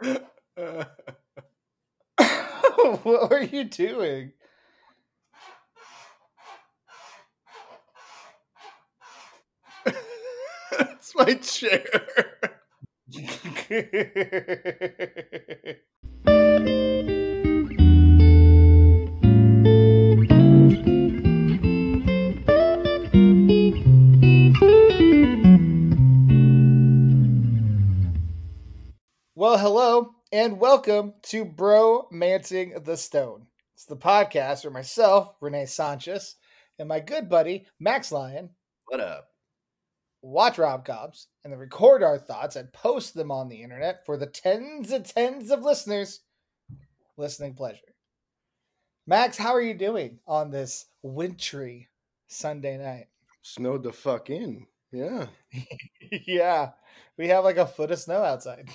what were you doing? It's my chair. well, hello and welcome to Bro Mancing the Stone. It's the podcast where myself, Renee Sanchez, and my good buddy Max Lyon What up? watch rom coms and then record our thoughts and post them on the internet for the tens and tens of listeners listening pleasure. Max, how are you doing on this wintry Sunday night? Snowed the fuck in. Yeah. yeah, we have like a foot of snow outside.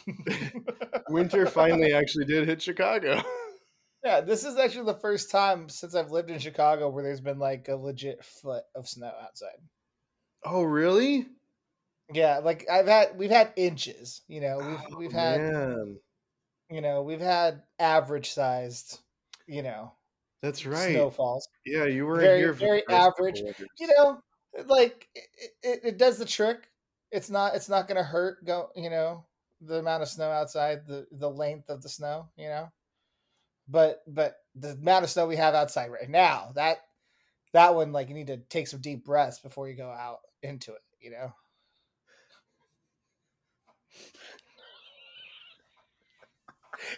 Winter finally actually did hit Chicago. yeah, this is actually the first time since I've lived in Chicago where there's been like a legit foot of snow outside. Oh, really? Yeah, like I've had we've had inches, you know, we've Oh, we've had Man. you know, we've had average sized, you know, That's right. snowfalls. Yeah, you were Very- here. Very average. You know, like it, it, it does the trick. It's not it's not gonna hurt go you know, the amount of snow outside, the the length of the snow, you know. But but the amount of snow we have outside right now, that that one like you need to take some deep breaths before you go out into it, you know.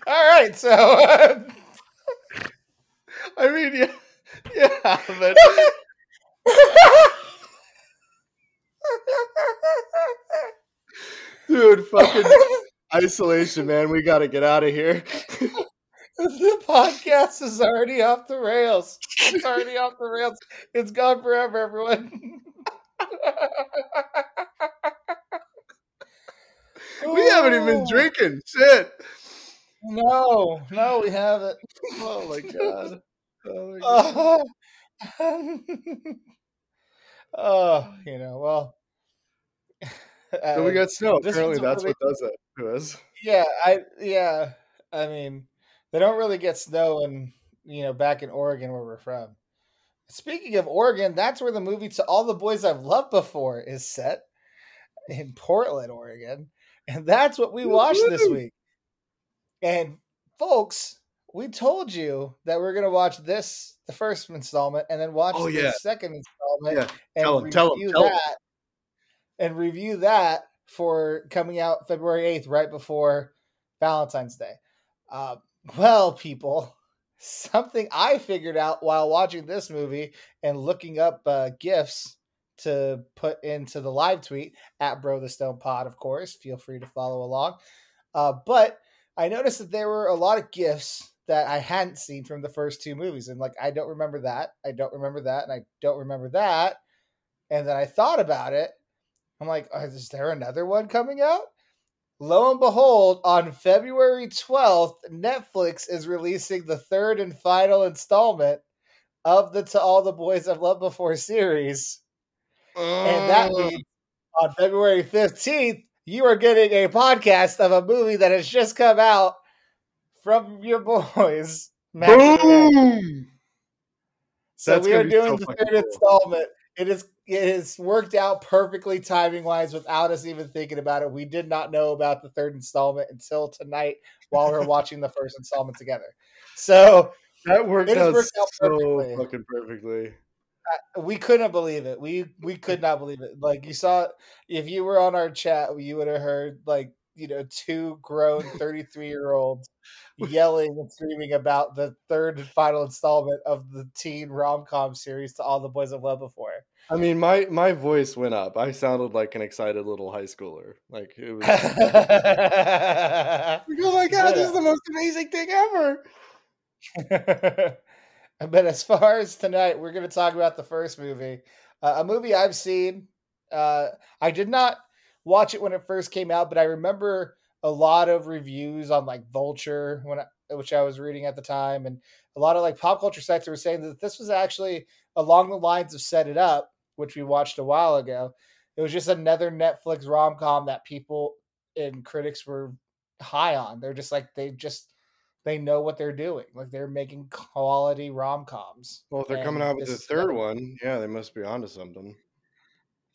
All right, so I mean, yeah, yeah, but dude, fucking isolation, man. We got to get out of here. the podcast is already off the rails. It's already off the rails. It's gone forever, everyone. we haven't even been drinking. Shit. No, no, we haven't. Oh my god. Oh my god. Oh you know, well. So we uh, got snow. Apparently, that's really- what does that to us. Yeah, I yeah. I mean, they don't really get snow in you know back in Oregon where we're from. Speaking of Oregon, that's where the movie "To All the Boys I've Loved Before" is set in Portland, Oregon, and that's what we watched this week. And folks, we told you that we're gonna watch this, the first installment, and then watch Oh, the yeah. second installment Yeah. and Tell 'em, tell review tell that and review that for coming out February 8th, right before Valentine's Day. Uh, well, people, something I figured out while watching this movie and looking up uh, gifts to put into the live tweet at Bro the Stone Pod, of course. Feel free to follow along. Uh, but I noticed that there were a lot of gifts that I hadn't seen from the first two movies. And like, I don't remember that. I don't remember that. And I don't remember that. And then I thought about it. I'm like, "Oh, is there another one coming out? Lo and behold, on February 12th, Netflix is releasing the third and final installment of the To All the Boys I've Loved Before series. And that means on February 15th, you are getting a podcast of a movie that has just come out from your boys. Max. Boom. So That's we are doing so the third cool. installment. It is it has worked out perfectly timing wise without us even thinking about it. We did not know about the third installment until tonight while we are watching the first installment together. So That worked It out worked out so perfectly. fucking perfectly. Uh, we couldn't believe it. We we could not believe it. Like you saw, if you were on our chat, you would have heard like you know two grown thirty three year olds yelling and screaming about the third and final installment of the teen rom com series to all the boys I've loved before. I mean, my my voice went up. I sounded like an excited little high schooler. Like it was. oh my god, this is the most amazing thing ever. But as far as tonight, we're going to talk about the first movie, uh, a movie I've seen. Uh, I did not watch it when it first came out, but I remember a lot of reviews on like Vulture when I, which I was reading at the time, and a lot of like pop culture sites were saying that this was actually along the lines of Set It Up, which we watched a while ago. It was just another Netflix rom com that people and critics were high on. They're just like they just they know what they're doing. Like they're making quality rom coms. Well, if they're coming out with the third one, yeah, they must be onto something.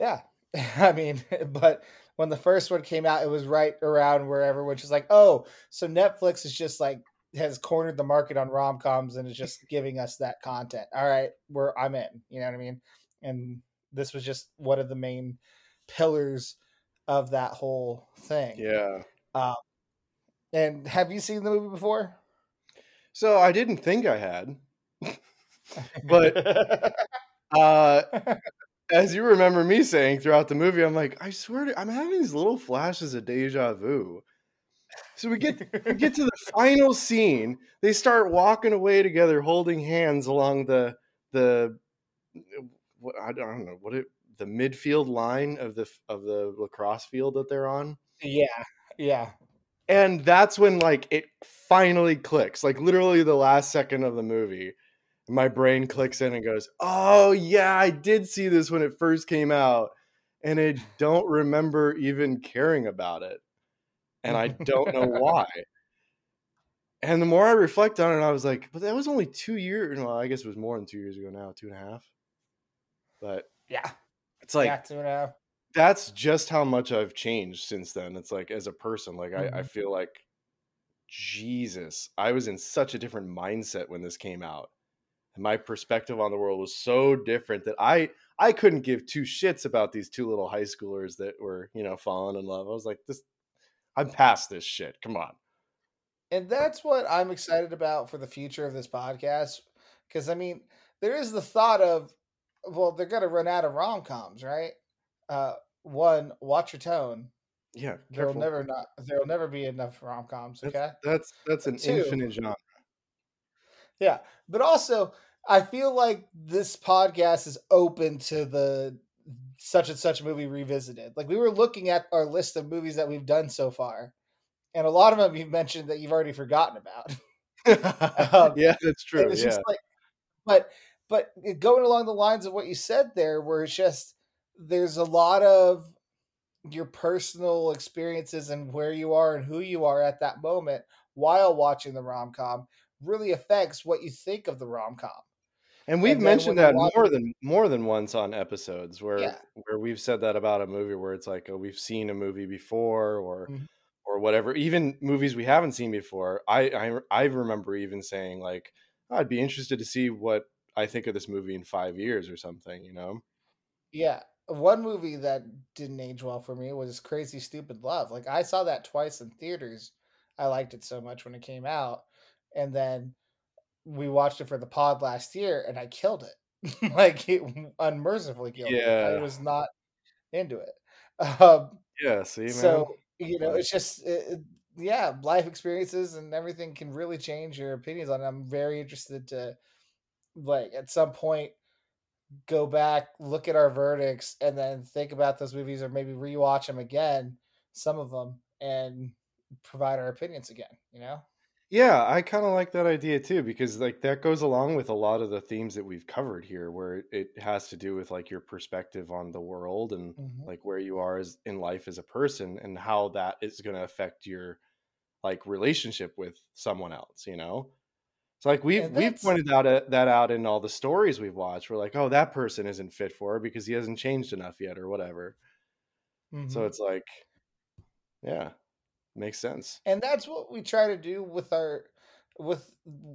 Yeah. I mean, but when the first one came out, it was right around where everyone's just like, oh, so Netflix is just like has cornered the market on rom coms and is just giving us that content. All right, we're I'm in. You know what I mean? And this was just one of the main pillars of that whole thing. Yeah. And have you seen the movie before? So I didn't think I had, but uh, as you remember me saying throughout the movie, I'm like, I swear to, I'm having these little flashes of deja vu. So we get we get to the final scene. They start walking away together, holding hands along the the what I don't know what it the midfield line of the of the lacrosse field that they're on. yeah, yeah. And that's when like it finally clicks. Like literally the last second of the movie, my brain clicks in and goes, "Oh yeah, I did see this when it first came out." And I don't remember even caring about it. And I don't know why. And the more I reflect on it, I was like, but that was only two years. Well, I guess it was more than two years ago now, two and a half. But Yeah. it's like yeah, two and a half. that's just how much I've changed since then. It's like as a person, like I, I Mhm. feel like Jesus, I was in such a different mindset when this came out. And my perspective on the world was so different that I I couldn't give two shits about these two little high schoolers that were, you know, falling in love. I was like, this I'm past this shit. Come on. And that's what I'm excited about for the future of this podcast. Because I mean, there is the thought of, well, they're gonna run out of rom coms, right? Uh, one, watch your tone. Yeah, There'll never not there'll never be enough rom coms. That's, Okay. that's that's an Two. infinite genre. Yeah, but also I feel like this podcast is open to the such and such movie revisited. Like we were looking at our list of movies that we've done so far, and a lot of them you've mentioned that you've already forgotten about. Um, yeah, that's true. It's Yeah. just like, but but going along the lines of what you said there, where it's just there's a lot of your personal experiences and where you are and who you are at that moment while watching the rom com really affects what you think of the rom com. And we've then mentioned that more it- than more than once on episodes where Yeah. where we've said that about a movie where it's like oh, we've seen a movie before or Mhm. or whatever. Even movies we haven't seen before. I I I remember even saying like "Oh, I'd be interested to see what I think of this movie in five years or something. You know? Yeah. One movie that didn't age well for me was Crazy Stupid Love. Like I saw that twice in theaters. I liked it so much when it came out. And then we watched it for the pod last year and I killed it. like it unmercifully killed it. I was not into it. Um, Yeah. See, man. so, you know, it's just it- yeah, life experiences and everything can really change your opinions on it. I'm very interested to like at some point go back, look at our verdicts, and then think about those movies or maybe rewatch them again, some of them, and provide our opinions again. You know? Yeah, I kind of like that idea too because like that goes along with a lot of the themes that we've covered here where it- has to do with like your perspective on the world and Mhm. like where you are as in life as a person and how that is going to affect your like relationship with someone else, you know? So like we've And we've pointed out uh, that out in all the stories we've watched. We're like, "Oh, that person isn't fit for because he hasn't changed enough yet or whatever." So Mhm. it's like yeah, makes sense. and that's what we try to do with our with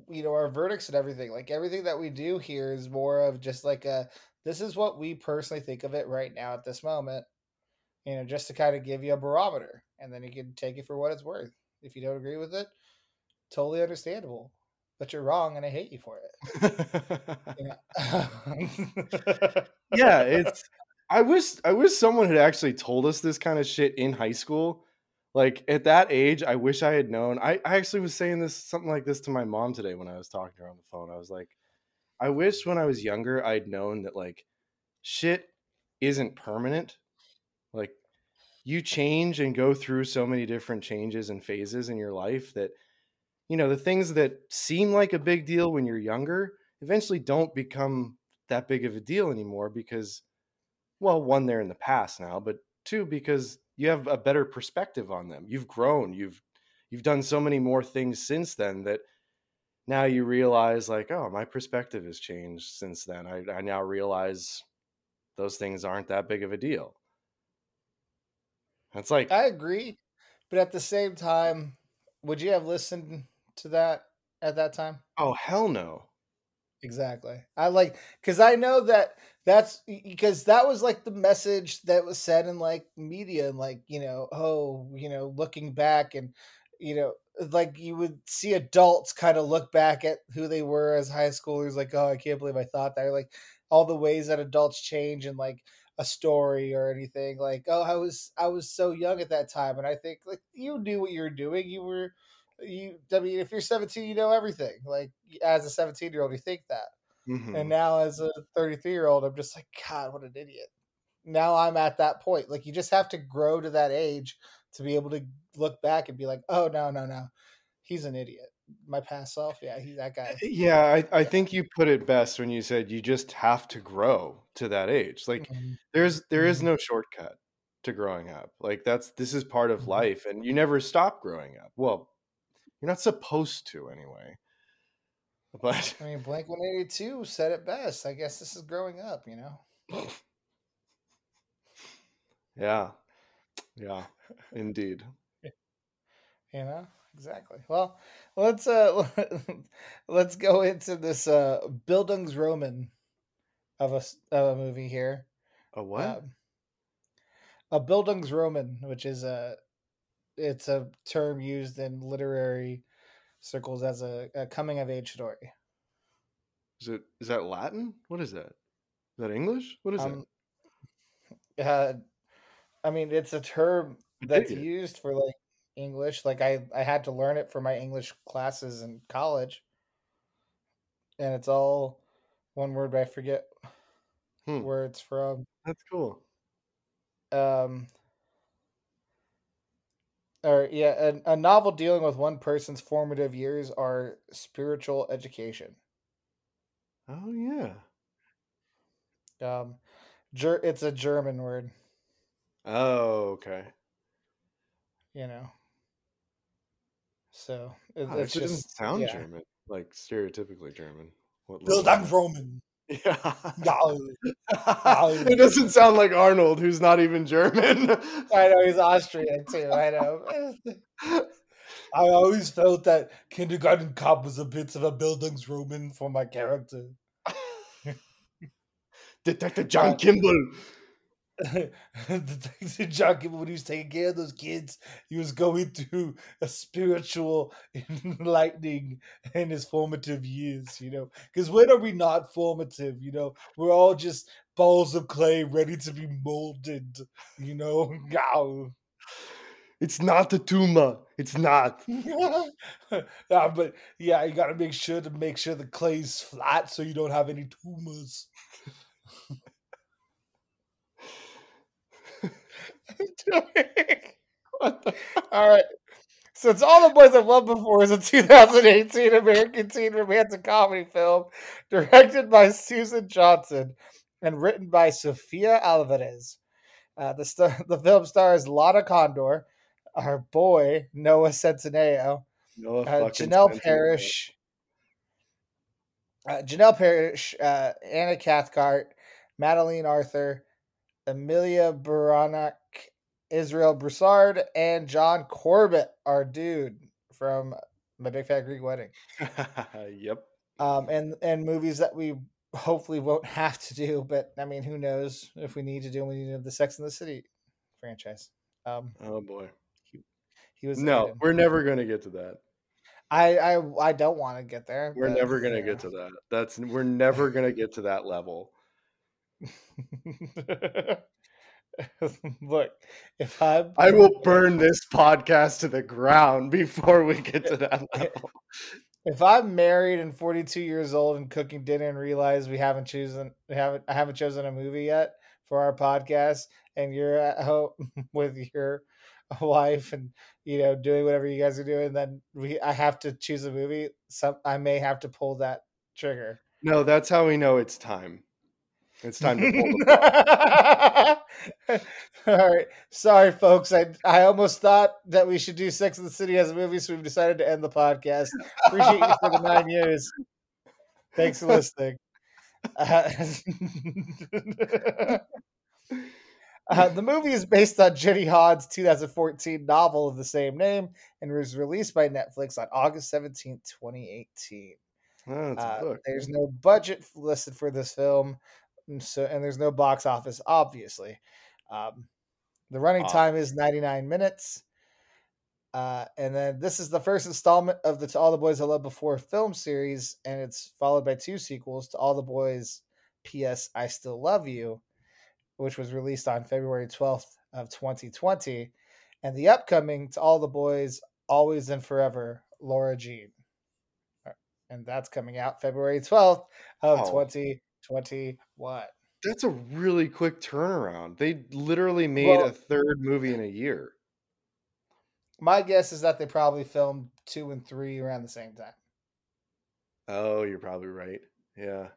you know our verdicts and everything like everything that we do here is more of just like a this is what we personally think of it right now at this moment you know just to kind of give you a barometer and then you can take it for what it's worth if you don't agree with it totally understandable but you're wrong and i hate you for it yeah, it's I wish I wish someone had actually told us this kind of shit in high school. Like at that age, I wish I had known. I, I actually was saying this something like this to my mom today when I was talking to her on the phone. I was like, I wish when I was younger I'd known that like shit isn't permanent. Like you change and go through so many different changes and phases in your life that you know the things that seem like a big deal when you're younger eventually don't become that big of a deal anymore because well one they're in the past now but two because you have a better perspective on them. You've grown. You've you've done so many more things since then that now you realize like oh my perspective has changed since then. I, I now realize those things aren't that big of a deal. That's like I agree, but at the same time, would you have listened to that at that time? oh hell no. Exactly. I like because I know that that's because that was like the message that was said in like media and like you know oh you know looking back and you know like you would see adults kind of look back at who they were as high schoolers like oh I can't believe I thought that or like all the ways that adults change and like a story or anything like oh I was I was so young at that time and I think like you knew what you were doing you were you I mean if you're 17 you know everything like as a 17 year old you think that Mhm. and now as a 33 year old I'm just like god what an idiot. Now I'm at that point like you just have to grow to that age to be able to look back and be like oh no no no. He's an idiot. My past self yeah he's that guy. Yeah I, I think you put it best when you said you just have to grow to that age. Like Mhm. there's there is Mhm. no shortcut to growing up. Like that's this is part of Mhm. life and you never stop growing up. Well you're not supposed to anyway but I mean Blink 182 said it best. I guess this is growing up you know? Yeah. Yeah. Indeed. You know? Exactly. Well let's uh let's go into this uh bildungsroman of a of a movie here. A what? Um, a Bildungsroman, which is a it's a term used in literary circles as a, a coming of age story. is it is that latin what is that is that english what is Um, uh, I mean, it's a term that's it. used for like English. Like I I had to learn it for my English classes in college, and it's all one word, but I forget Hmm. where it's from. that's cool um or yeah a, a novel dealing with one person's formative years are spiritual education oh yeah um ger- it's a german word oh okay you know so it, Wow, it it's actually just doesn't sound yeah. german like stereotypically german what level? Bildungsroman. Yeah. It doesn't sound like arnold who's not even german. I know he's austrian too i know. I always felt that kindergarten cop was a bit of a bildungsroman for my character. Detective john uh, Kimble Detective John Kimble, when he was taking care of those kids, he was going through a spiritual enlightening in his formative years, you know. Because when are we not formative, you know? We're all just balls of clay ready to be molded, you know? Gow. it's not the tumor it's not yeah, but yeah, you got to make sure to make sure the clay's flat so you don't have any tumors. what the All right. So it's All the Boys I've Loved Before is a 2018 American teen romantic comedy film directed by Susan Johnson and written by Sofia Alvarez. Uh, the, star- the film stars Lana Condor, our boy Noah Centineo, Noah uh, Janel Centineo. Parrish, uh, Janel Parrish, uh, Anna Cathcart, Madeleine Arthur, Amelia Baranac, Israel Broussard, and John Corbett, our dude from My Big Fat Greek Wedding. yep Um, and and movies that we hopefully won't have to do, but I mean, who knows if we need to do? We need to do the Sex and the City franchise. Um, oh boy he was no we're never gonna get to that I I I don't want to get there. we're but, never gonna you get to that that's we're never gonna get to that level. Look, if I'm I will burn this podcast to the ground before we get to that level. if I'm married and 42 years old and cooking dinner and realize we haven't chosen we haven't I haven't chosen a movie yet for our podcast and you're at home with your wife and you know doing whatever you guys are doing then we I have to choose a movie some I may have to pull that trigger No, that's how we know it's time. It's time to pull the All right. Sorry, folks. I I almost thought that we should do Sex in the City as a movie, so we've decided to end the podcast. Appreciate you for the nine years. Thanks for listening. Uh, uh, the movie is based on Jenny Han's 2014 novel of the same name and was released by Netflix on August 17, 2018. Oh, Uh, there's no budget listed for this film, and so and there's no box office, obviously. Um, the running time is 99 minutes. Uh, and then this is the first installment of the To All the Boys I Loved Before film series, and it's followed by two sequels to All the Boys P.S. I Still Love You, which was released on February 12th of 2020, and the upcoming To All the Boys Always and Forever Lara Jean. Uh, And that's coming out February 12th of Oh. 2021. That's a really quick turnaround. They literally made Well- a third movie in a year. My guess is that they probably filmed two and three around the same time. Oh, you're probably right. Yeah.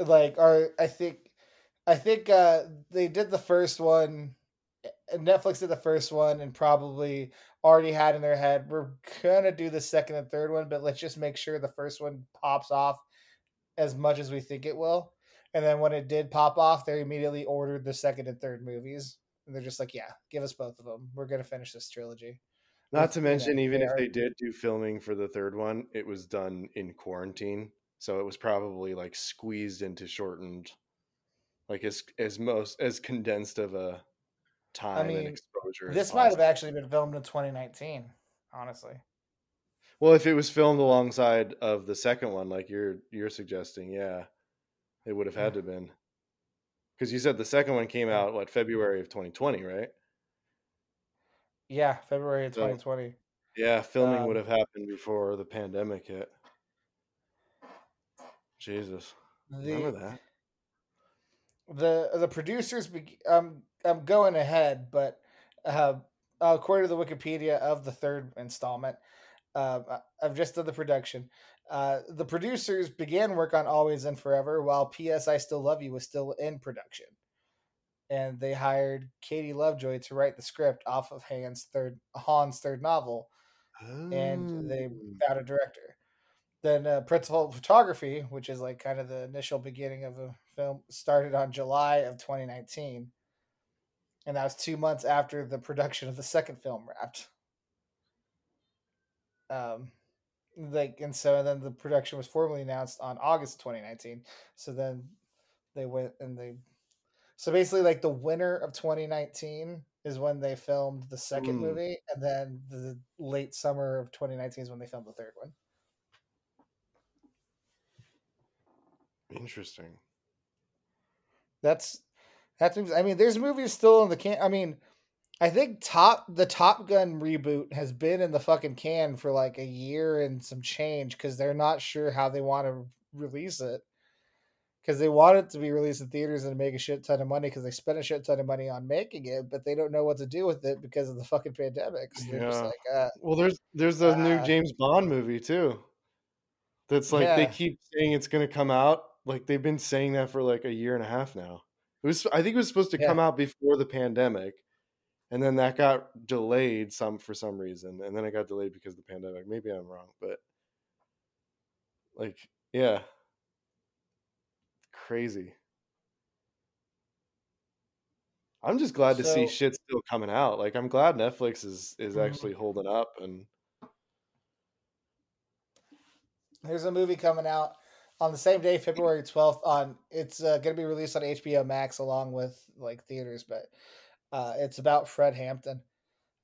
like or I think I think uh they did the first one uh, Netflix did the first one and probably already had in their head we're gonna do the second and third one, but let's just make sure the first one pops off as much as we think it will. And then when it did pop off, they immediately ordered the second and third movies. And they're just like, yeah, give us both of them. We're gonna finish this trilogy. Not to mention, even if they did do filming for the third one, it was done in quarantine, so it was probably like squeezed into shortened, like as as most as condensed of a time I mean, and exposure. as This might have actually been filmed in 2019, honestly. Well, if it was filmed alongside of the second one, like you're you're suggesting, yeah, it would have had to have been. Because you said the second one came out what February of 2020, right? Yeah, February of So- 2020. Yeah, filming would Um, have happened before the pandemic hit. Jesus, remember The that? the the producers be, um I'm going ahead, but uh, according to the Wikipedia of the third installment, uh, I've just done the production. Uh, the producers began work on Always and Forever, while P.S. I Still Love You was still in production, and they hired Katie Lovejoy to write the script off of Han's third Han's third novel, and they Oh. found a director. Then uh, principal photography, which is like kind of the initial beginning of a film, started on July of 2019, and that was two months after the production of the second film wrapped. Um, like and so and then the production was formally announced on August 2019. So then they went and they, so basically like the winter of 2019 is when they filmed the second Mm. movie, and then the late summer of 2019 is when they filmed the third one. Interesting. That's that's. I mean, there's movies still in the can. I mean, I think top the Top Gun reboot has been in the fucking can for like a year and some change because they're not sure how they want to release it. Because they want it to be released in theaters and make a shit ton of money because they spent a shit ton of money on making it, but they don't know what to do with it because of the fucking pandemic. So they're just Yeah. like, uh, Well, there's there's a new Uh, James Bond movie too. That's like they keep saying it's going to come out. Like they've been saying that for like a year and a half now. It was I think it was supposed to Yeah. come out before the pandemic, and then that got delayed some for some reason, and then it got delayed because of the pandemic. Maybe I'm wrong, but like yeah, crazy. I'm just glad to see shit still coming out. Like I'm glad Netflix is is Mhm. actually holding up and There's a movie coming out on the same day, February 12th. On it's uh, going to be released on HBO Max along with like theaters, but uh, it's about Fred Hampton.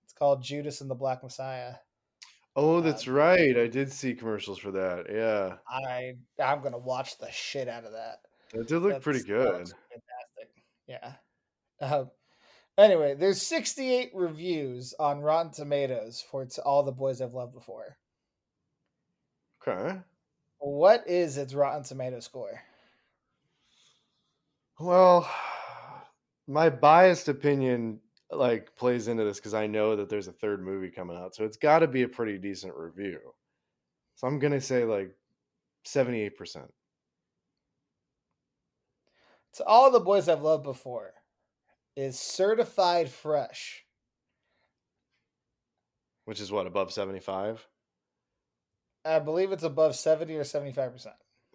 It's called Judas and the Black Messiah. Oh, that's Um, right. I did see commercials for that. Yeah. I I'm going to watch the shit out of that. That did look pretty That's- that good. fantastic. Yeah. Um, anyway, there's 68 reviews on Rotten Tomatoes for it's all the boys I've loved before. Okay. What is its Rotten Tomato score? Well, my biased opinion like plays into this because I know that there's a third movie coming out, so it's got to be a pretty decent review. So I'm gonna say like seventy-eight percent. To all the boys I've loved before is certified fresh. Which is what above seventy five. I believe it's above 70 or 75%.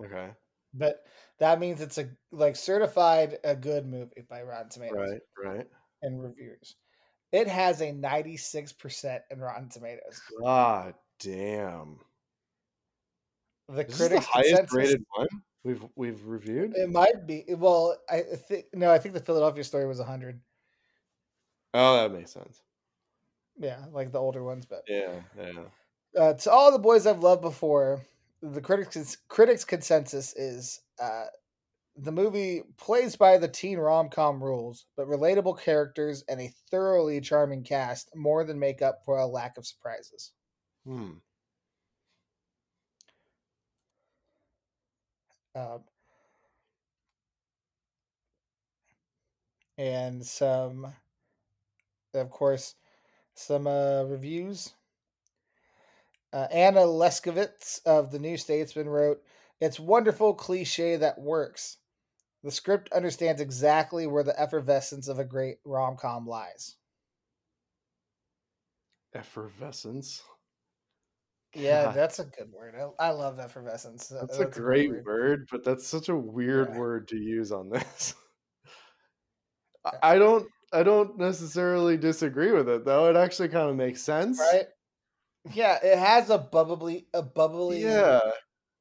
Okay. But that means it's a like certified a good movie by Rotten Tomatoes Right. Right. and reviews. It has a 96% in Rotten Tomatoes. God damn. The Is this the critics highest rated one we've we've reviewed? it might be well I think no I think the Philadelphia story was 100. Oh, that makes sense. Yeah, like the older ones but Yeah. Yeah. uh, to all the boys I've loved before, the critics critics consensus is uh, the movie plays by the teen rom com rules, but relatable characters and a thoroughly charming cast more than make up for a lack of surprises. Hmm. Um, and some, of course, some uh, reviews. Uh, Anna Leszkiewicz of the New Statesman wrote, It's wonderful cliche that works. The script understands exactly where the effervescence of a great rom com lies. Effervescence. Yeah, God. that's a good word. I, I love effervescence. Uh, That's, a great word. but that's such a weird Yeah. word to use on this. I don't I don't necessarily disagree with it though. It actually kind of makes sense. Right? Yeah, it has a bubbly, a bubbly, Yeah.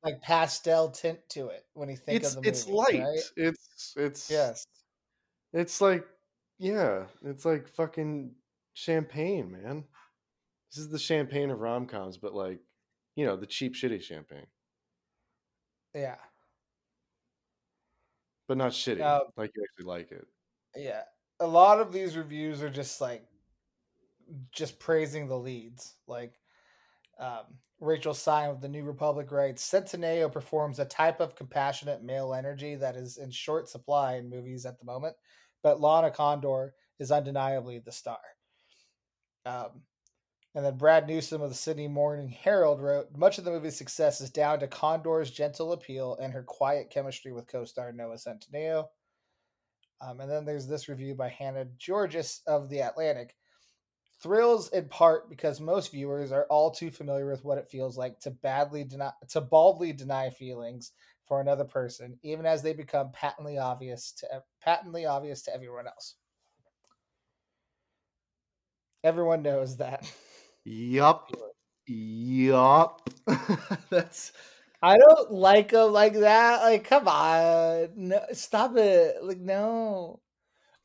like pastel tint to it when you think It's of the movie. it's light. right? It's it's Yes. It's like yeah, it's like fucking champagne, man. This is the champagne of rom coms, but like, you know, the cheap shitty champagne. Yeah. But not shitty. Uh, like you actually like it. Yeah. A lot of these reviews are just like just praising the leads. Like um, Rachel Syme of the New Republic writes Centineo performs a type of compassionate male energy that is in short supply in movies at the moment, but Lana Condor is undeniably the star. Um, and then Brad Newsome of the Sydney Morning Herald wrote Much of the movie's success is down to Condor's gentle appeal and her quiet chemistry with co star Noah Centineo. Um, and then there's this review by Hannah Giorgis of The Atlantic. Thrills in part because most viewers are all too familiar with what it feels like to badly deny to baldly deny feelings for another person, even as they become patently obvious to patently obvious to everyone else. Everyone knows that. Yup. Yup. That's I don't like them like that. Like, come on, no, stop it. Like, no,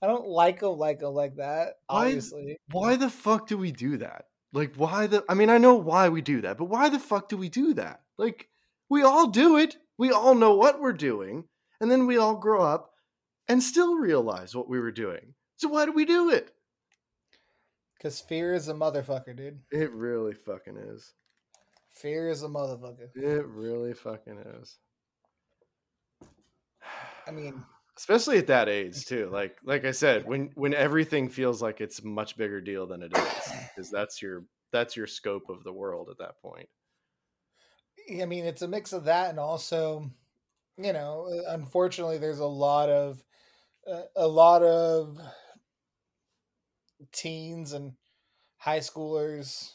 I don't like them like them like that. Why- Obviously, why the fuck do we do that? Like why the I mean I know why we do that, but why the fuck do we do that? Like we all do it. We all know what we're doing, and then we all grow up and still realize what we were doing. So why do we do it? because fear is a motherfucker, dude. It really fucking is. Fear is a motherfucker. It really fucking is. I mean, Especially at that age too. Like like I said, when when everything feels like it's a much bigger deal than it is, because that's your that's your scope of the world at that point. I mean, it's a mix of that and also, you know, unfortunately, there's a lot of uh, a lot of teens and high schoolers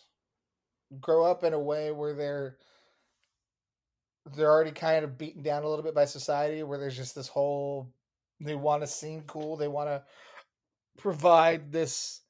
grow up in a way where they're they're already kind of beaten down a little bit by society where there's just this whole they want to seem cool they want to provide this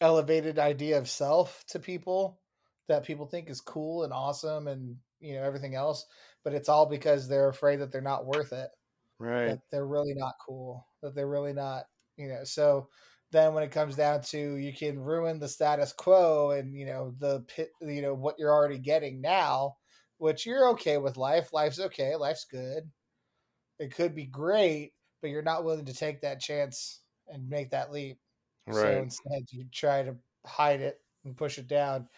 elevated idea of self to people that people think is cool and awesome and you know everything else but it's all because they're afraid that they're not worth it Right. that they're really not cool that they're really not you know so then when it comes down to you can ruin the status quo and you know the pit you know what you're already getting now which you're okay with life life's okay life's good it could be great but you're not willing to take that chance and make that leap Right. so instead you try to hide it and push it down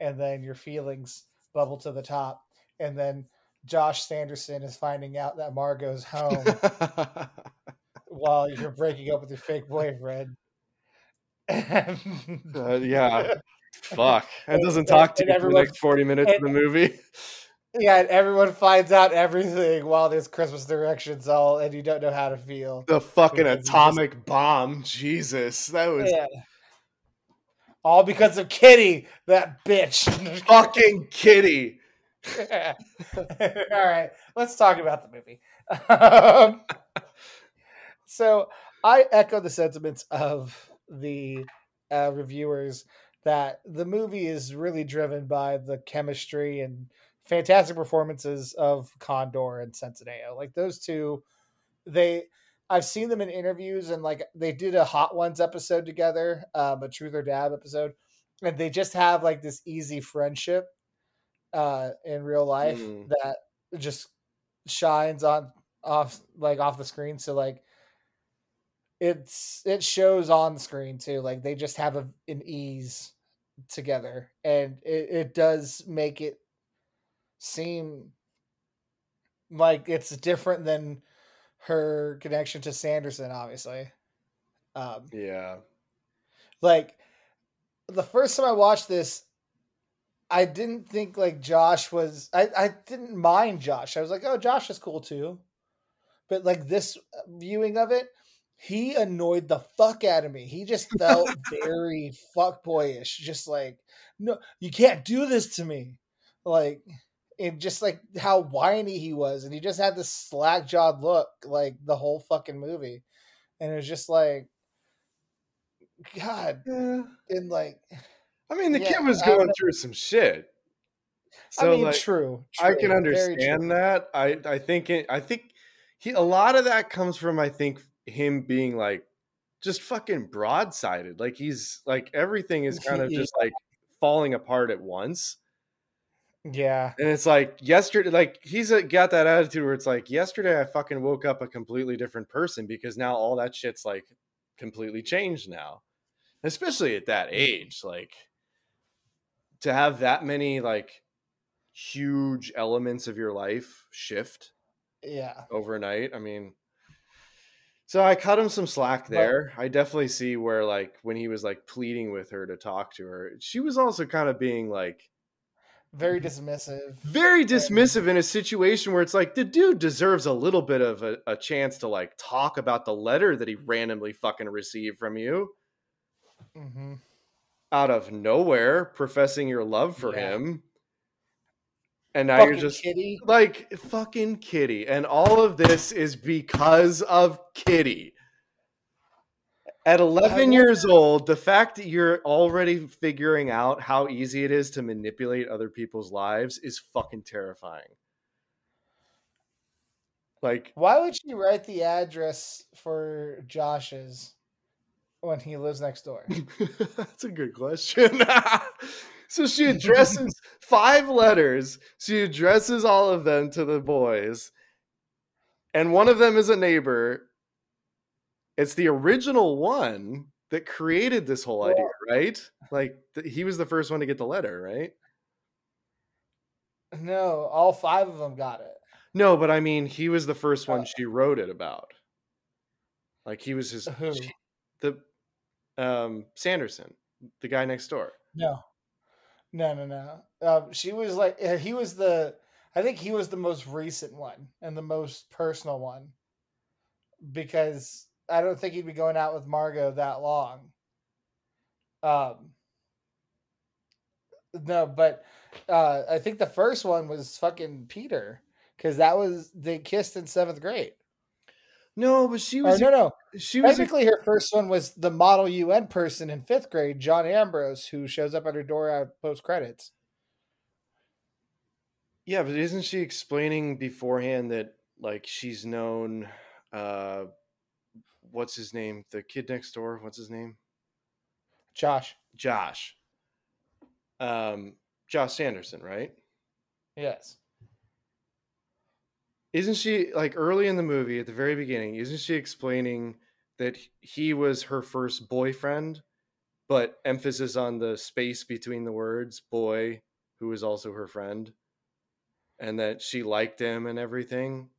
and then your feelings bubble to the top and then josh sanderson is finding out that margot's home while you're breaking up with your fake boyfriend. Uh, yeah. Fuck. And- doesn't and- talk to you for the next 40 minutes of the movie. Yeah, and everyone finds out everything while there's Christmas directions all, and you don't know how to feel. The fucking Because you just- atomic bomb. Jesus, that was Yeah. All because of Kitty, that bitch. fucking kitty. All right, let's talk about the movie. Um, so I echo the sentiments of the uh, reviewers that the movie is really driven by the chemistry and fantastic performances of Condor and Centineo. Like those two, they I've seen them in interviews and like they did a Hot Ones episode together, um, a Truth or Dab episode, and they just have like this easy friendship uh, in real life Mm. that just shines on off like off the screen. So like it's it shows on the screen too. Like they just have a, an ease together, and it, it does make it seem like it's different than her connection to Sanderson, obviously. Um, Yeah. like the first time I watched this, I didn't think like Josh was. I I didn't mind Josh. I was like, oh, Josh is cool too. But like this viewing of it, he annoyed the fuck out of me. He just felt very fuckboyish. Just like, no, you can't do this to me. Like, and just like how whiny he was, and he just had this slack jawed look like the whole fucking movie, and it was just like, God, Yeah. and like, I mean, the Yeah, kid was going through some shit. So I mean, like, true, I can understand that. I I think it, I think he a lot of that comes from I think him being like just fucking broadsided. Like he's like everything is kind of just like falling apart at once. Yeah, And it's like yesterday, like he's uh, got that attitude where it's like yesterday I fucking woke up a completely different person because now all that shit's like completely changed now, especially at that age. Like to have that many like huge elements of your life shift yeah, overnight. I mean, so I cut him some slack But- there. I definitely see where like when he was like pleading with her to talk to her, she was also kind of being like very dismissive. very dismissive in a situation where it's like the dude deserves a little bit of a, a chance to like talk about the letter that he randomly fucking received from you Mm-hmm. out of nowhere professing your love for Yeah. him and now Fucking you're just kitty. like fucking kitty and all of this is because of kitty at 11 years old the fact that you're already figuring out how easy it is to manipulate other people's lives is fucking terrifying. Like Why would she write the address for Josh's when he lives next door? that's a good question. So she addresses five letters. She addresses all of them to the boys. And one of them is a neighbor it's the original one that created this whole idea right like th- he was the first one to get the letter right No, all five of them got it. no but i mean he was the first one she wrote it about like he was his Who? she- the um sanderson the guy next door No, no, no, no. Um, she was like uh, he was the. I think he was the most recent one and the most personal one because I don't think he'd be going out with Margot that long. Um. No, but uh, I think the first one was fucking Peter because that was they kissed in seventh grade. no but she Or was no, no, she was Technically, her first one was the model UN person in fifth grade, John Ambrose, who shows up at her door at post credits. Yeah, but isn't she explaining beforehand that like she's known uh what's his name? The kid next door, what's his name? Josh, Josh. Um Josh Sanderson, right? yes, Isn't she like early in the movie at the very beginning, isn't she explaining that he was her first boyfriend, but emphasis on the space between the words boy who was also her friend and that she liked him and everything?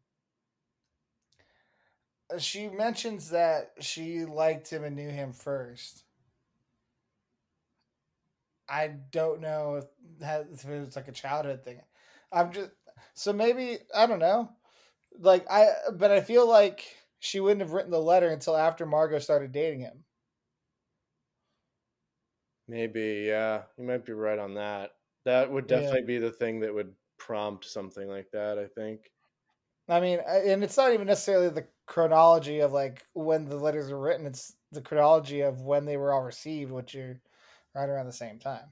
She mentions that she liked him and knew him first. I don't know if, that, if it was like a childhood thing. I'm just so maybe I don't know. Like I, but I feel like she wouldn't have written the letter until after Margot started dating him. Maybe, yeah, you might be right on that. That would Yeah. definitely be the thing that would prompt something like that. I think. I mean, and it's not even necessarily the chronology of like when the letters were written. It's the chronology of when they were all received, which are right around the same time.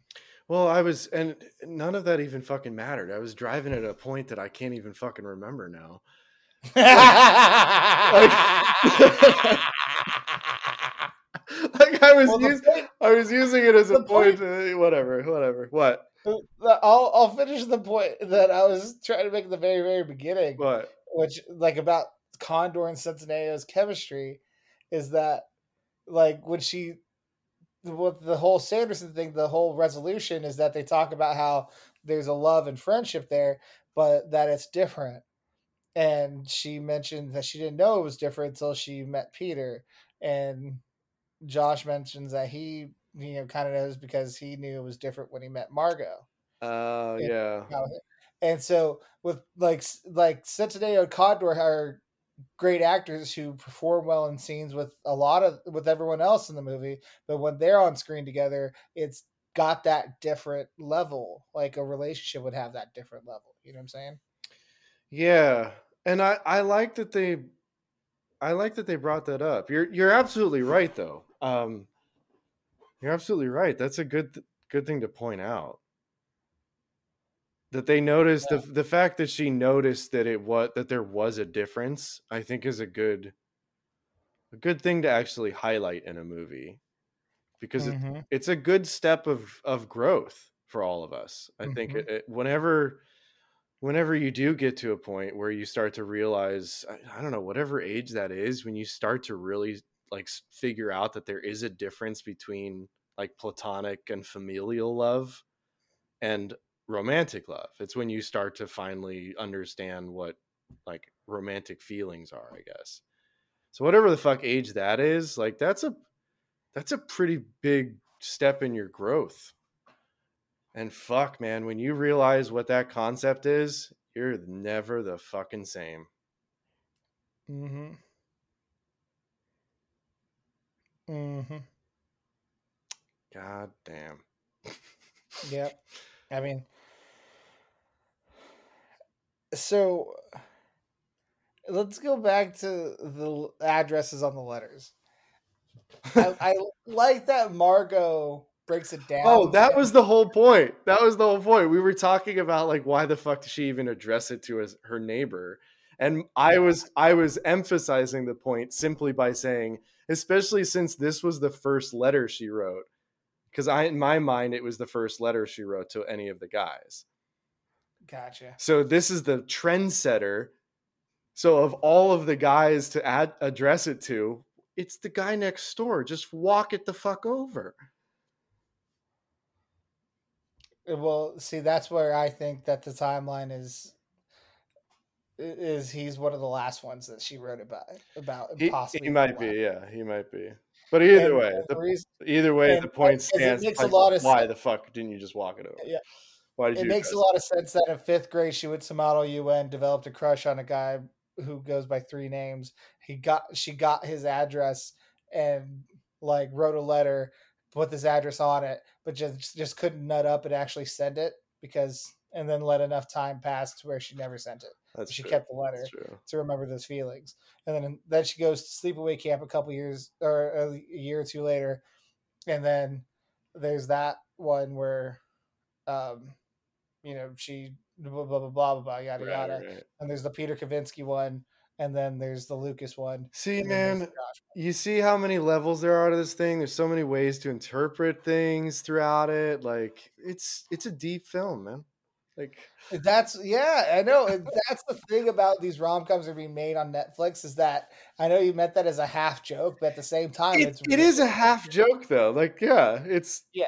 Well, I was, and none of that even fucking mattered. I was driving at a point that I can't even fucking remember now. like I was, Well, the us- point- I was using it as a the point. to- whatever, whatever. What? I'll I'll finish the point that I was trying to make at the very very beginning. What? which like about Condor and Centineo's chemistry is that like when she with the whole Sanderson thing, the whole resolution is that they talk about how there's a love and friendship there, but that it's different. And she mentioned that she didn't know it was different until she met Peter. And Josh mentions that he, you know, kind of knows because he knew it was different when he met Margot. Oh Yeah. yeah. And so with like like Centineo and Condor are great actors who perform well in scenes with a lot of with everyone else in the movie, but when they're on screen together, it's got that different level. Like a relationship would have that different level. You know what I'm saying? Yeah, and I I like that they I like that they brought that up. You're you're absolutely right though. Um you're absolutely right. That's a good good thing to point out. That they noticed the the fact that she noticed that it was that there was a difference, I think is a good a good thing to actually highlight in a movie. Because it, Mhm. it's a good step of of growth for all of us. I think Mhm. it, it- whenever whenever you do get to a point where you start to realize I, I don't know whatever age that is when you start to really like figure out that there is a difference between like platonic and familial love and romantic love. It's when you start to finally understand what like romantic feelings are, I guess. So whatever the fuck age that is, like that's a that's a pretty big step in your growth. And fuck, man, when you realize what that concept is, you're never the fucking same. Mhm. Mhm. God damn. Yep. I mean, so let's go back to the addresses on the letters. I, I like that Margot breaks it oh, down. Oh, that was the whole point. That was the whole point. We were talking about like why the fuck did she even address it to as her neighbor? And I was I was emphasizing the point simply by saying, especially since this was the first letter she wrote, because I in my mind it was the first letter she wrote to any of the guys. Gotcha. So this is the trendsetter. So of all of the guys to add address it to, it's the guy next door. Just walk it the fuck over. Uh, Well, see, that's where I think that the timeline is. Is he's one of the last ones that she wrote about about He, possibly he might be, yeah, he might be. But either And- way, the, reason- either way, and the point because it stands. makes a lot of why sen- the fuck didn't you just walk it over? Yeah. Why did it you? makes a lot of sense that in fifth grade she went to model UN, developed a crush on a guy who goes by three names. He got she got his address and like wrote a letter, put this address on it, but just just couldn't nut up and actually send it because and then let enough time pass to where she never sent it. That's she true. kept the letter to remember those feelings. And then then she goes to sleepaway camp a couple years or a year or two later, and then there's that one where, um, you know, she blah blah blah blah blah, blah yada Right, yada. right. And there's the Peter Kavinsky one, and then there's the Lucas one. See, and man, the you see how many levels there are to this thing. There's so many ways to interpret things throughout it. Like it's it's a deep film, man. Like. That's yeah, I know. That's the thing about these rom coms that are being made on Netflix is that I know you meant that as a half joke, but at the same time, it, it's it is a half joke though. Like yeah, it's Yeah.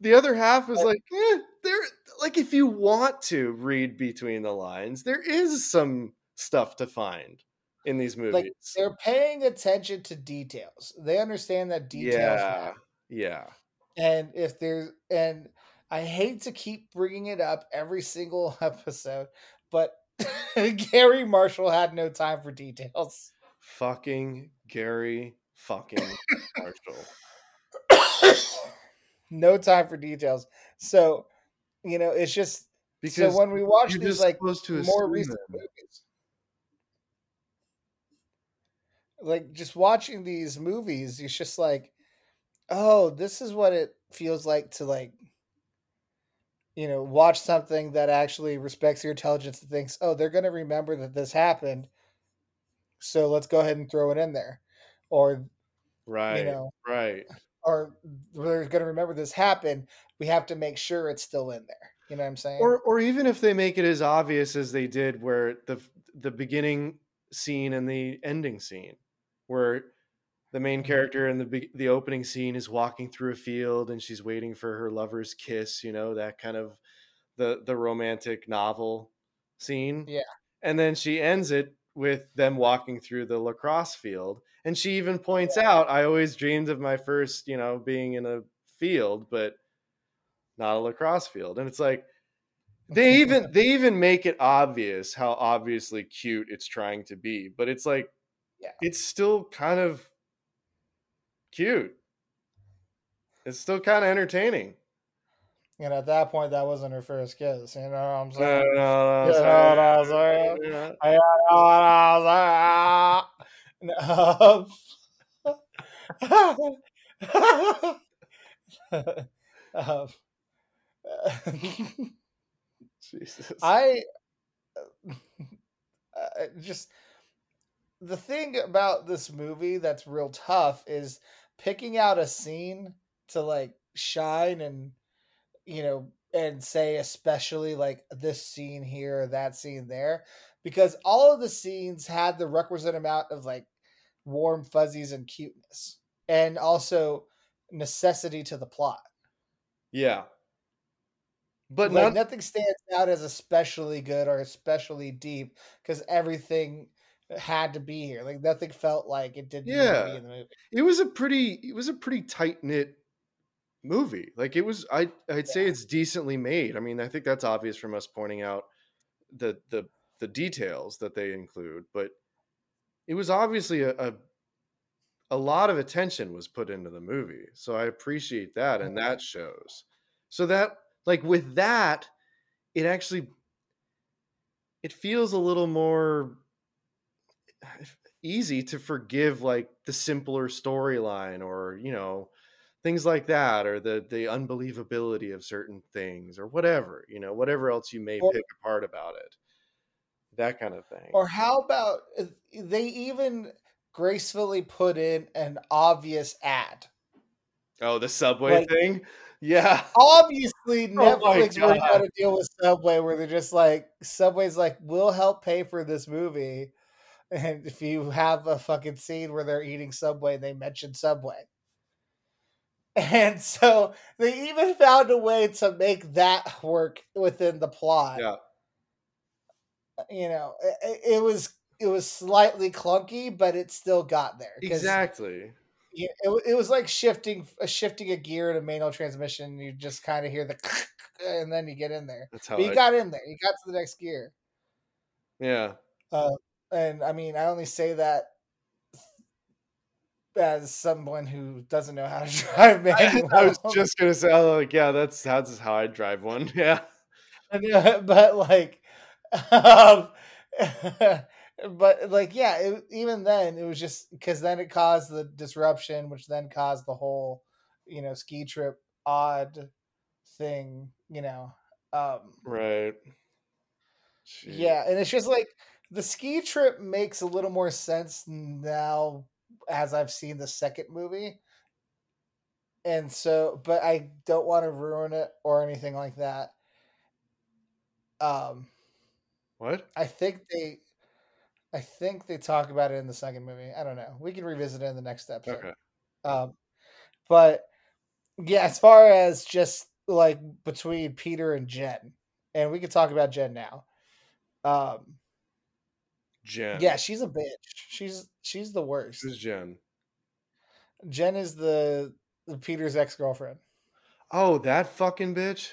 The other half is But- like eh, there. Like if you want to read between the lines, there is some stuff to find in these movies. like they're paying attention to details. They understand that details yeah, matter. yeah. and if there's and I hate to keep bringing it up every single episode, but Gary Marshall had no time for details. Fucking Gary fucking Marshall. no time for details. So, you know, it's just Because so when we watch these like more recent that. movies, like just watching these movies, it's just like, oh, this is what it feels like to like, you know, watch something that actually respects your intelligence and thinks, oh, they're going to remember that this happened, so let's go ahead and throw it in there, or Right. you know, right. Or they're going to remember this happened. We have to make sure it's still in there. You know what I'm saying? Or or even if they make it as obvious as they did where the the beginning scene and the ending scene where the main Mhm. character in the the opening scene is walking through a field and she's waiting for her lover's kiss, you know, that kind of the the romantic novel scene. Yeah. And then she ends it with them walking through the lacrosse field and she even points out I always dreamed of my first, you know, being in a field, but not a lacrosse field. And it's like they even they even make it obvious how obviously cute it's trying to be, but it's like Yeah. it's still kind of cute. It's still kind of entertaining. And at that point, that wasn't her first kiss. You know what I'm No, saying? no, no, You know sorry. what I'm saying? Yeah. You know what I'm saying? Um, Jesus. I uh, just the thing about this movie that's real tough is picking out a scene to like shine and you know and say especially like this scene here or that scene there because all of the scenes had the requisite amount of like warm fuzzies and cuteness and also necessity to the plot yeah. But like not, nothing stands out as especially good or especially deep because everything had to be here. Like nothing felt like it didn't Yeah. be in the movie. it was a pretty it was a pretty tight knit movie. Like it was I I'd say it's decently made. I mean, I think that's obvious from us pointing out the the the details that they include, but it was obviously a, a a lot of attention was put into the movie. So I appreciate that and that shows. So that like with that it actually it feels a little more easy to forgive like the simpler storyline or you know things like that or the the unbelievability of certain things or whatever you know whatever else you may Or- pick apart about it that kind of thing Or how about uh, they even gracefully put in an obvious ad? oh the subway like- thing yeah Obviously, Oh Netflix really got to deal with Subway, where they're just like, Subway's like, we'll help pay for this movie. And if you have a fucking scene where they're eating Subway, they mention Subway. And so they even found a way to make that work within the plot. yeah You know, it, it was it was slightly clunky, but it still got there. exactly you- it, it was like shifting a shifting a gear in a manual transmission. You just kind of hear the, and then you get in there. that's how But you I, got in there. You got to the next gear. yeah Uh, And I mean, I only say that as someone who doesn't know how to drive manual. I was just gonna say oh, like yeah that's that's how i drive one yeah but like, um, but like, yeah, it, even then, it was just because then it caused the disruption, which then caused the whole, you know, ski trip odd thing, you know. Um, right Jeez. Yeah, and it's just like the ski trip makes a little more sense now as I've seen the second movie. And so, but I don't want to ruin it or anything like that. Um, what I think they, I think they talk about it in the second movie. I don't know. We can revisit it in the next episode. okay Um, but yeah, as far as just like between Peter and Jen, and we can talk about Jen now. Um, jen yeah, she's a bitch. She's she's the worst. who's jen Jen is the, the Peter's ex girlfriend. Oh, that fucking bitch.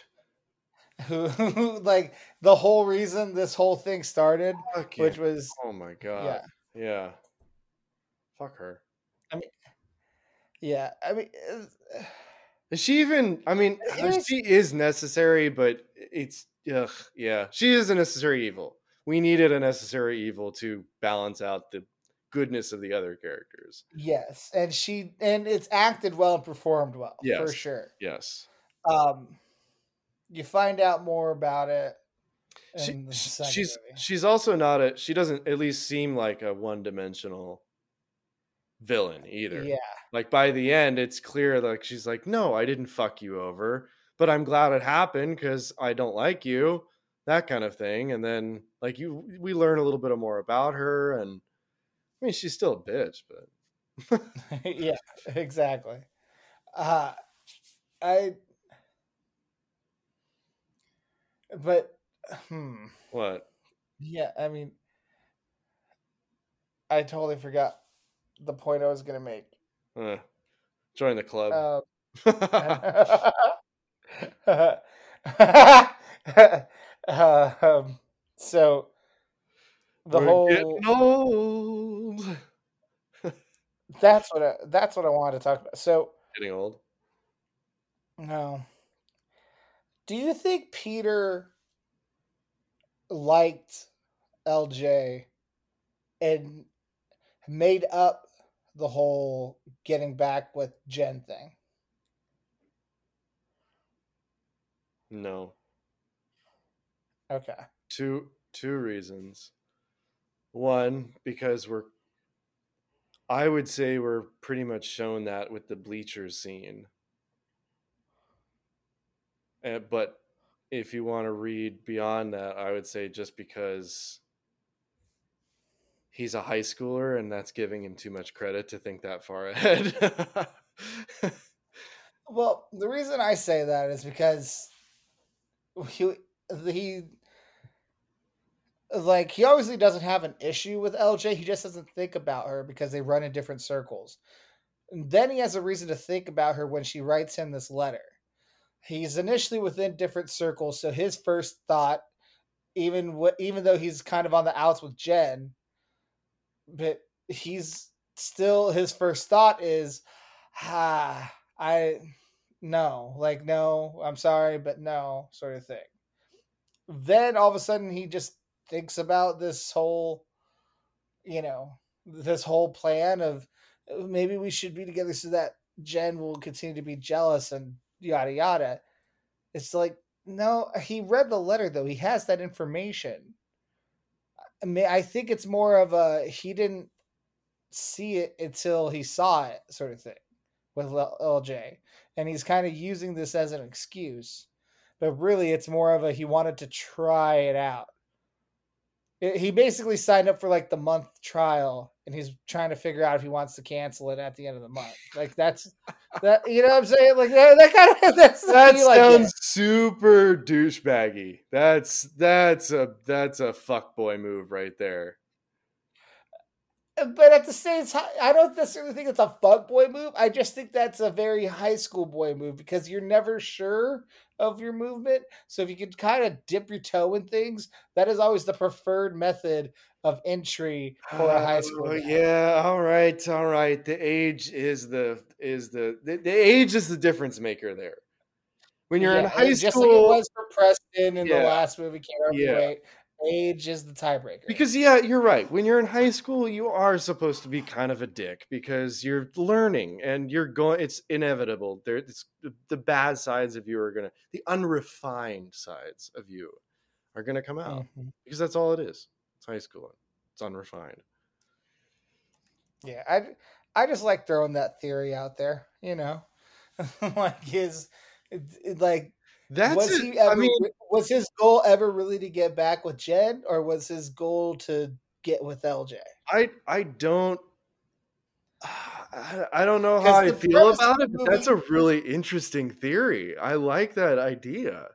Who, who like the whole reason this whole thing started, Fuck which yeah. was Oh my god. yeah, Yeah. Fuck her. I mean, yeah. I mean, uh, Is she even? I mean, she is necessary, but it's ugh, yeah. She is a necessary evil. We needed a necessary evil to balance out the goodness of the other characters. yes, and she and it's acted well and performed well for sure. Yes. Um, you find out more about it. She, in the sh- second she's movie. she's also not a she doesn't at least seem like a one-dimensional villain either. yeah, Like by the end it's clear like she's like no, I didn't fuck you over, but I'm glad it happened cuz I don't like you, that kind of thing. And then like you we learn a little bit more about her and I mean she's still a bitch, but yeah, exactly. Uh, I, but, hmm, what? yeah. I mean, I totally forgot the point I was gonna make. Uh, join the club. Uh, uh, um, so the We're whole that's what I, that's what I wanted to talk about. So Getting old. no, do you think Peter liked LJ and made up the whole getting back with Jen thing? No. Okay. two two reasons. One because we're i would say we're pretty much shown that with the bleachers scene. Uh, but if you want to read beyond that i would say just because he's a high schooler and that's giving him too much credit to think that far ahead. Well, the reason I say that is because he he like he obviously doesn't have an issue with LJ. He just doesn't think about her because they run in different circles. And then he has a reason to think about her when she writes him this letter. He's initially within different circles, so his first thought, even wh- even though he's kind of on the outs with Jen, but he's still his first thought is, ah, I no, like no, I'm sorry, but no, sort of thing. Then all of a sudden he just thinks about this whole, you know, this whole plan of uh, maybe we should be together so that Jen will continue to be jealous and yada yada. It's like no, he read the letter though. He has that information. I mean, I think it's more of a he didn't see it until he saw it sort of thing with LJ. And he's kind of using this as an excuse. But really, it's more of a he wanted to try it out. He basically signed up for like the month trial and he's trying to figure out if he wants to cancel it at the end of the month. Like that's that you know what I'm saying? Like that, that kind of that's that sounds get. super douchebaggy that's that's a that's a fuckboy move right there but at the same time, I don't necessarily think it's a fuckboy move. I just think that's a very high school boy move because you're never sure of your movement. So if you can kind of dip your toe in things, that is always the preferred method of entry for a high school. Oh, Guy. yeah all right all right the age is the is the, the the age is the difference maker there when you're in Yeah, high and just like school it was for Preston in Yeah. the last movie, Can't Yeah. Wait. Age is the tiebreaker. because yeah you're right when you're in high school you are supposed to be kind of a dick because you're learning and you're going it's inevitable there it's the, the bad sides of you are gonna the unrefined sides of you are gonna come out Mhm. because that's all it is it's high school it's unrefined Yeah, I I just like throwing that theory out there. You know, like his it- it- like that's was it. he ever i mean re- was his goal ever really to get back with Jen, or was his goal to get with LJ? I I don't I, I don't know how I feel about it, but that's a really interesting theory. I like that idea.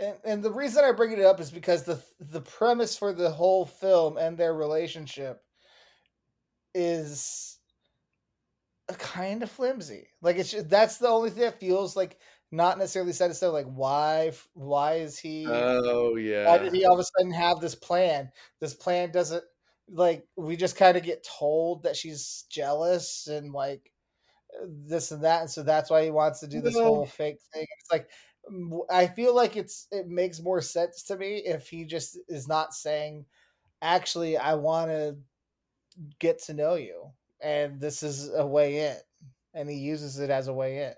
And, and the reason I bring it up is because the the premise for the whole film and their relationship is kind of flimsy. Like it's just, that's the only thing that feels like not necessarily set in stone. Like why? Why is he? Oh yeah. Why did he all of a sudden have this plan? This plan doesn't like we just kind of get told that she's jealous and like this and that, and so that's why he wants to do this No. whole fake thing. It's like I feel like it's it makes more sense to me if he just is not saying, actually, I want to get to know you, and this is a way in, and he uses it as a way in.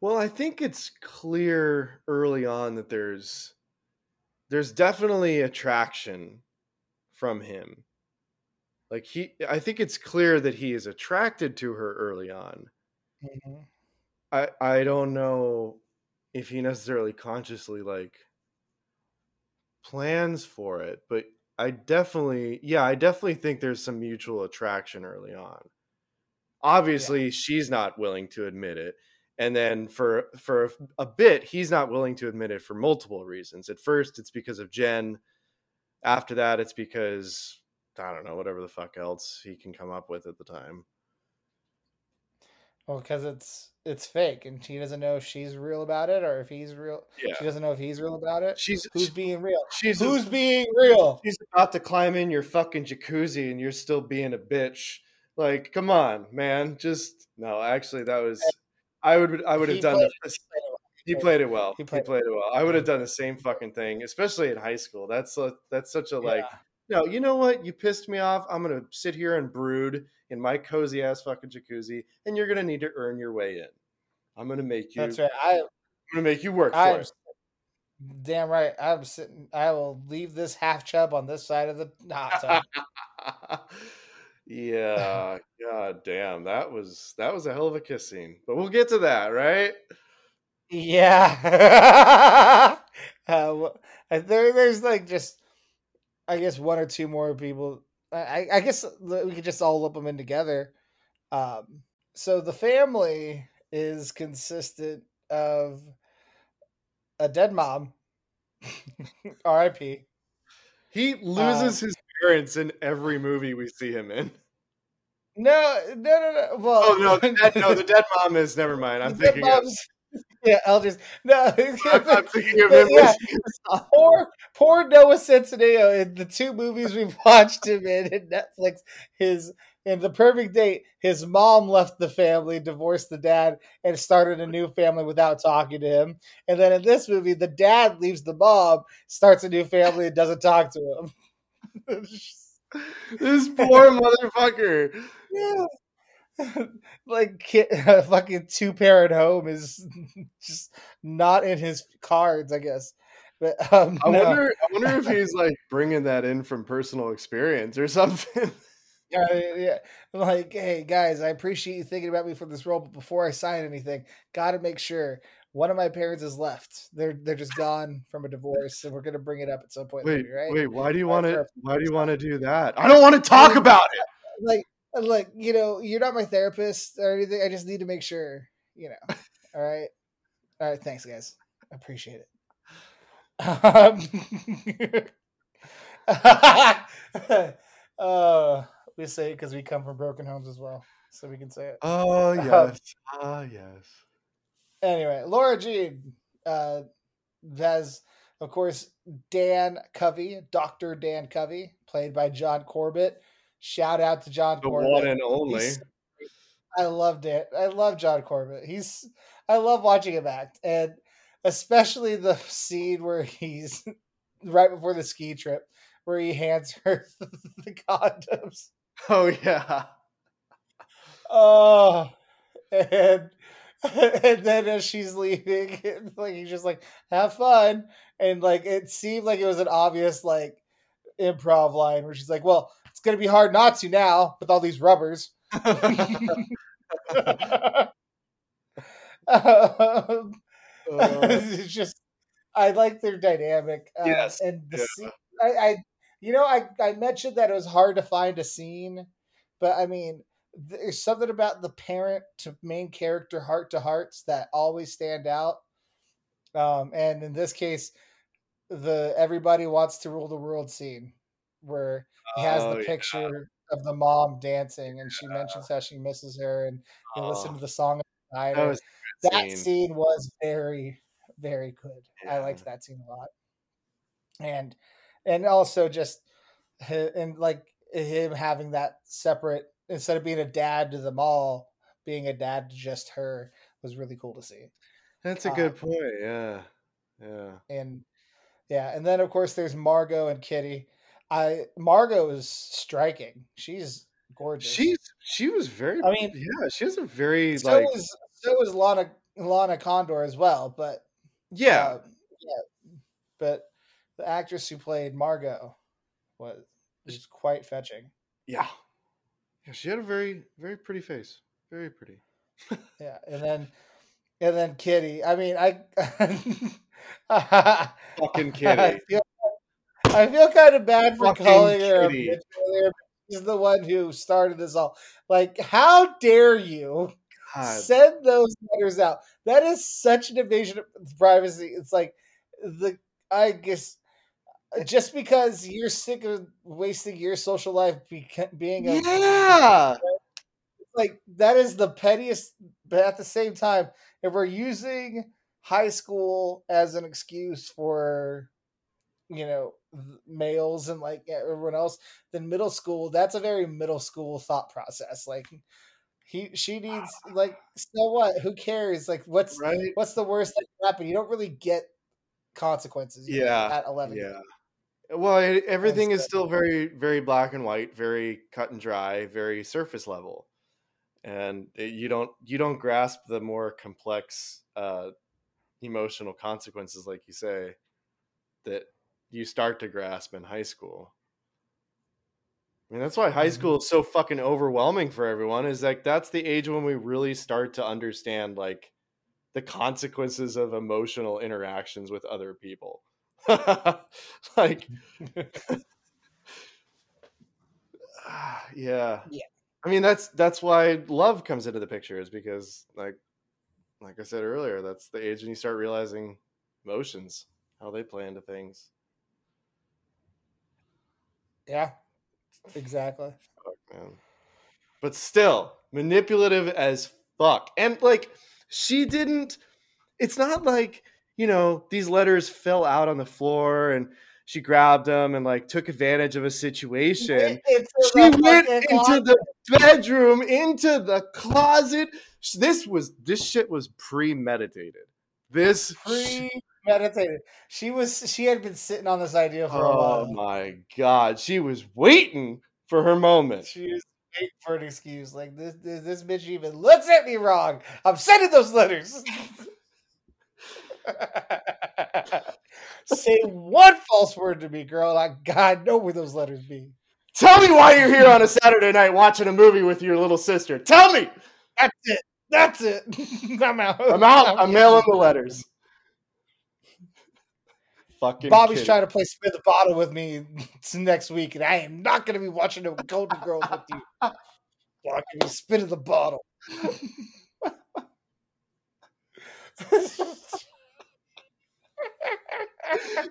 Well, I think it's clear early on that there's there's definitely attraction from him. Like he I think it's clear that he is attracted to her early on. Mhm. I I don't know if he necessarily consciously like plans for it, but I definitely yeah, I definitely think there's some mutual attraction early on. Obviously, she's not willing to admit it. And then for for a bit, he's not willing to admit it for multiple reasons. At first, it's because of Jen. After that, it's because I don't know, whatever the fuck else he can come up with at the time. Well, because it's it's fake, and she doesn't know if she's real about it or if he's real. Yeah. She doesn't know if he's real about it. She's Who's being real? she's Who's being real? she's about to climb in your fucking jacuzzi and you're still being a bitch. Like, come on, man. Just no, actually that was I would I would have He done played the, he played it well. He He played- played, it well. I would have done the same fucking thing, especially in high school. That's a, that's such a like no, you know what? You pissed me off. I'm gonna sit here and brood in my cozy ass fucking jacuzzi, and you're gonna need to earn your way in. I'm gonna make you. That's right. I I'm gonna make you work for I'm it. damn right. I'm sitting. I will leave this half chub on this side of the hot tub. yeah, god damn, that was that was a hell of a kiss scene. But we'll get to that, right? yeah. uh, uh, there, there's like just, I guess one or two more people. I, I- guess we could just all lump them in together. Um, so the family is consistent of a dead mom, R.I.P. He loses his parents in every movie we see him in. No, no, no, no. Well, Oh no, the dead, no, the dead mom is never mind. I'm thinking of, yeah, Elders. No, I'm, I'm thinking of him. yeah, as- poor, poor Noah Centineo in the two movies we've watched him in in Netflix. His in the perfect date, his mom left the family, divorced the dad, and started a new family without talking to him. And then in this movie, the dad leaves the mom, starts a new family, and doesn't talk to him. This poor motherfucker. yeah. like kid, fucking two parent home is just not in his cards, I guess. But um, I no. wonder. I wonder if he's like bringing that in from personal experience or something. Yeah, yeah, yeah. Like, hey guys, I appreciate you thinking about me for this role, but before I sign anything, got to make sure one of my parents is left. They're they're just gone from a divorce, and we're gonna bring it up at some point Wait, later, right? wait. Why do you want to? Why do you want to do that? I don't want to talk about it. Like, like you know, you're not my therapist or anything. I just need to make sure, you know. All right, all right. Thanks, guys. I appreciate it. Um, uh, we say it because we come from broken homes as well, so we can say it. Oh yes. Ah yes. Anyway, Lara Jean uh, has, of course, Dan Covey, Doctor Dan Covey, played by John Corbett. Shout out to John The Corbett. one and only. He's- I love Dan. I love John Corbett. He's. I love watching him act, and especially the scene where he's right before the ski trip, where he hands her the condoms. Oh yeah. Oh, and and then as she's leaving, like he's just like, "Have fun," and like it seemed like it was an obvious like improv line where she's like, "Well, it's gonna be hard not to now with all these rubbers." um, it's just I like their dynamic. Uh, Yes, and the yeah. scene, I, I, you know, I I mentioned that it was hard to find a scene, but I mean, there's something about the parent to main character heart to hearts that always stand out. Um, and in this case, the everybody wants to rule the world scene where he has Oh, the yeah. picture of the mom dancing, and she mentions how she misses her, and you listen Oh. to the song. That was that scene. scene was very very good i liked that scene a lot and and also just and like him having that separate instead of being a dad to them all being a dad to just her was really cool to see That's a uh, good point. Yeah. Yeah. and yeah and then of course there's margot and kitty i margot is striking she's gorgeous She's she was very I mean- yeah, she has a very so like is so is lana lana condor as well but yeah. Uh, yeah. But the actress who played Margot was was quite fetching. yeah. Yeah, she had a very very pretty face. Very pretty. Yeah, and then and then Kitty. I mean, I I Fucking kitty. feel, I feel kind of bad for Fucking calling her Kitty. earlier. She's the one who started this all. Like, how dare you God. send those letters out? That is such an invasion of privacy. It's like the I guess just because you're sick of wasting your social life beca- being a Yeah. like that is the pettiest but at the same time if we're using high school as an excuse for you know males and like everyone else then middle school that's a very middle school thought process like he she needs like so what who cares like what's Right? what's the worst that can happen you don't really get consequences you know, Yeah, at 11 Yeah. Well, everything is still very, very black and white, very cut and dry, very surface level, and you don't you don't grasp the more complex uh, emotional consequences, like you say, that you start to grasp in high school. I mean, that's why high Mhm. school is so fucking overwhelming for everyone. Is like that's the age when we really start to understand like the consequences of emotional interactions with other people. like ah, yeah. Yeah. I mean that's that's why love comes into the picture is because like like I said earlier, that's the age when you start realizing emotions, how they play into things. yeah exactly Fuck, man. But still, manipulative as fuck. And like, she didn't. It's not like you know these letters fell out on the floor and she grabbed them and like took advantage of a situation. She went into closet. the bedroom, into the closet. This was this shit was premeditated. This premeditated. She was she had been sitting on this idea for a oh while. Oh my god, she was waiting for her moment. She was waiting for an excuse. Like this, this this bitch even looks at me wrong. I'm sending those letters. Say one false word to me, girl. I God know where those letters be. Tell me why you're here on a Saturday night watching a movie with your little sister. Tell me. That's it. That's it. I'm out. I'm out. I'm getting- mailing the letters. Fucking Bobby's kidding. trying to play spin the bottle with me next week, and I am not going to be watching the Golden Girls with you. Fucking spin of the bottle.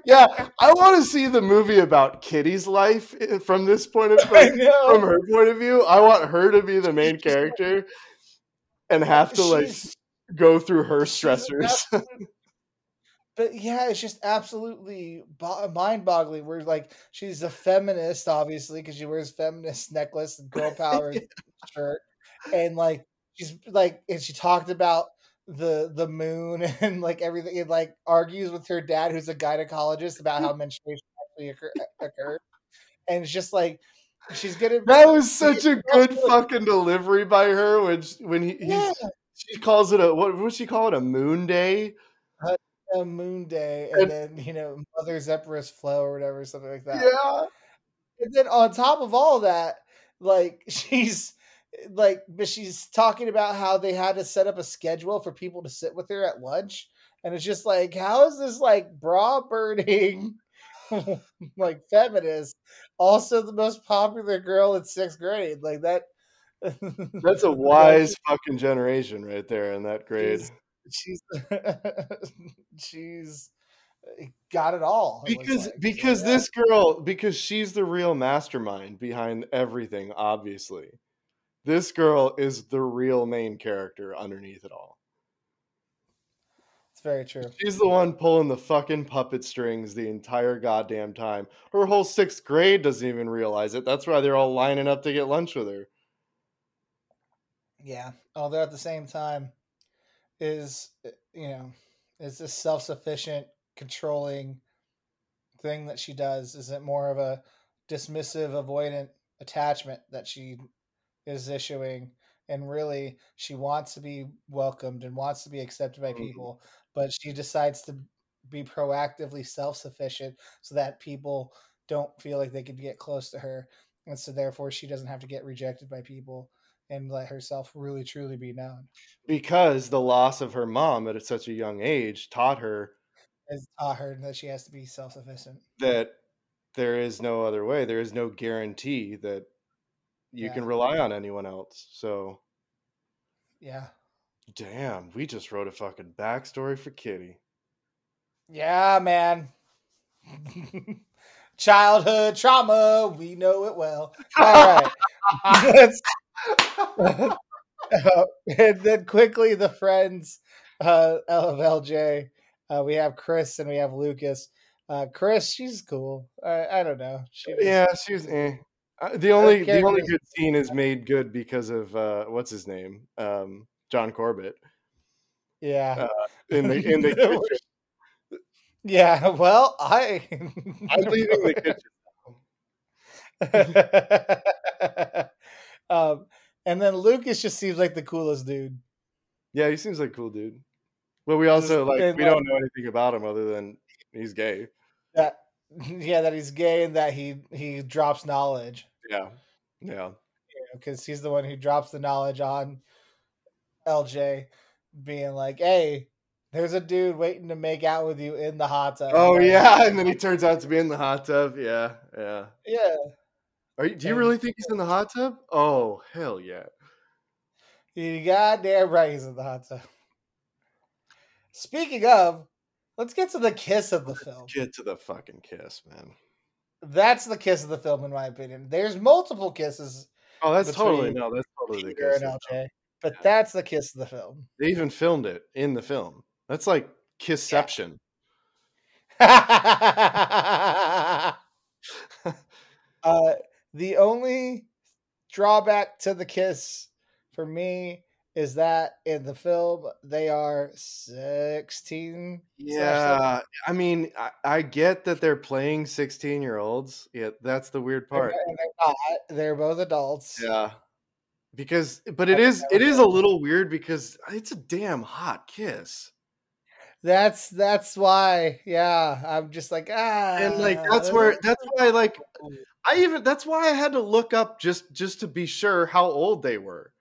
Yeah, I want to see the movie about Kitty's life eh, from this point of like, from her point of view. I want her to be the main character and have to like She's- go through her stressors. but yeah, it's just absolutely bo- mind-boggling. Where like she's a feminist, obviously, because she wears feminist necklace and girl power shirt, and like she's like, and she talked about the the moon and like everything. It like argues with her dad, who's a gynecologist, about how menstruation actually occur, uh, occurred, and it's just like she's gonna. That was such a good fucking delivery by her when she, when he, Yeah, she calls it a what would she call it a moon day? a moon day, and And- then you know Mother Zephyrus flow or whatever, something like that. Yeah. and then on top of all that, like she's like, but she's talking about how they had to set up a schedule for people to sit with her at lunch, and it's just like, how is this like bra burning, like feminist, also the most popular girl in sixth grade? Like that. That's a wise fucking generation right there in that grade. She's she's, she's uh, got it all. it because like. Because yeah. this girl because she's the real mastermind behind everything obviously this girl is the real main character underneath it all. It's very true. She's the one pulling the fucking puppet strings the entire goddamn time. Her whole sixth grade doesn't even realize it. That's why they're all lining up to get lunch with her. Yeah. Although at the same time, is uh, you know, is this self sufficient, controlling thing that she does? Is it more of a dismissive, avoidant attachment that she is issuing? And really, she wants to be welcomed and wants to be accepted by Mhm. people, but she decides to be proactively self sufficient so that people don't feel like they could get close to her. And so, therefore, she doesn't have to get rejected by people and let herself really truly be known. Because the loss of her mom at such a young age taught her Has taught her that she has to be self sufficient. that there is no other way. There is no guarantee that you Yeah. can rely on anyone else. So, Yeah. damn, we just wrote a fucking backstory for Kitty. Yeah, man. Childhood trauma, we know it well. All right. Uh, and then quickly, the friends uh, of LJ. Uh, we have Chris and we have Lucas. Uh, Chris, she's cool. I, I don't know. She was- Yeah, she's eh. Uh, the only the only good scene is made good because of uh, what's his name, um, John Corbett yeah, in the in the kitchen. yeah. Well, I. I'm leaving the kitchen. um, and then Lucas just seems like the coolest dude. Yeah, he seems like a cool dude. But we also like and, we don't know anything about him other than he's gay. That yeah, that he's gay and that he he drops knowledge Yeah, yeah. because he's the one who drops the knowledge on LJ, being like, "Hey, there's a dude waiting to make out with you in the hot tub." Oh Like, yeah, and then he turns out to be in the hot tub. Yeah, yeah. yeah. Are you, do you And- really think he's in the hot tub? Oh hell yeah! You goddamn right he's in the hot tub. Speaking of, let's get to the kiss of the film. Get to the fucking kiss, man. That's the kiss of the film, in my opinion. There's multiple kisses Oh, that's totally no, that's totally the Peter kiss. the. LJ, but that's the kiss of the film. They even filmed it in the film. That's like kissception. uh, the only drawback to the kiss for me is that in the film they are 16 Yeah, I mean, I, I get that they're playing sixteen-year-olds. Yeah, that's the weird part. they're not they're both adults Yeah, because but it is it is a little weird because it's a damn hot kiss, that's that's why yeah i'm just like ah and like that's where that's why like I even that's why I had to look up just just to be sure how old they were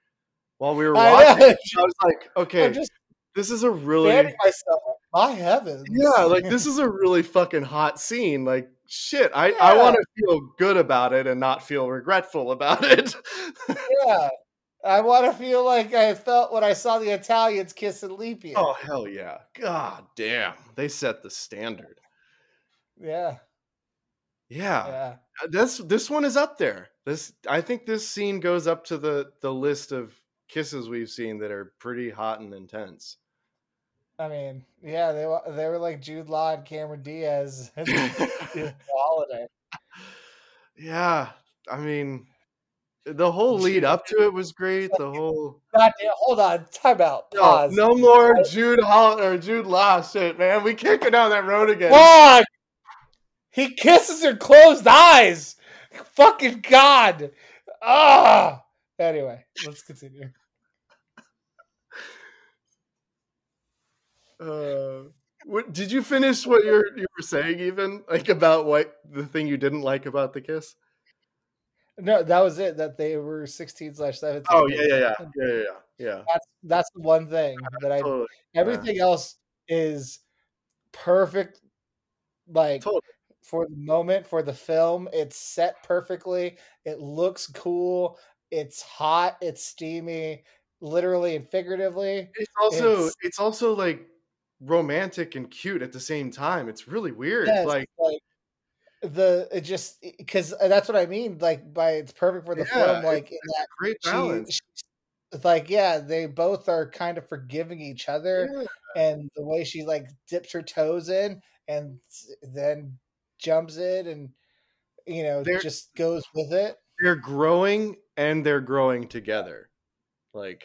while we were I watching. it. I was like, okay, just this is a really myself. My heavens yeah, like this is a really fucking hot scene. Like shit, I I want to feel good about it and not feel regretful about it. yeah i want to feel like i felt when i saw the italians kissing leap year oh hell yeah, god damn, they set the standard. yeah Yeah, yeah this this one is up there. This I think this scene goes up to the the list of kisses we've seen that are pretty hot and intense. I mean, yeah, they were they were like Jude Law and Cameron Diaz holiday. Yeah, I mean, the whole lead up to it was great. The whole God damn, hold on, time out, no, pause. no more Jude Hall or Jude Law shit, man. We can't go down that road again. Fuck! He kisses her closed eyes. Fucking God. Ah. Anyway, let's continue. Uh, what, did you finish what you're you were saying? Even like about what the thing you didn't like about the kiss? No, that was it. That they were sixteen slash seventeen. Oh yeah, yeah, yeah, yeah, yeah, yeah. yeah. That's that's the one thing that I. Totally. Everything else is perfect. Like Totally. for the moment for the film it's set perfectly it looks cool it's hot it's steamy literally and figuratively It's also It's- it's, also like romantic and cute at the same time. It's really weird. Like like the it just because uh, that's what I mean. Like by it's perfect for the Yeah, film. Like in that Great she, balance. it's like yeah, they both are kind of forgiving each other, Yeah. and the way she like dips her toes in and then jumps in and you know They're- just goes with it. They're growing and they're growing together. Like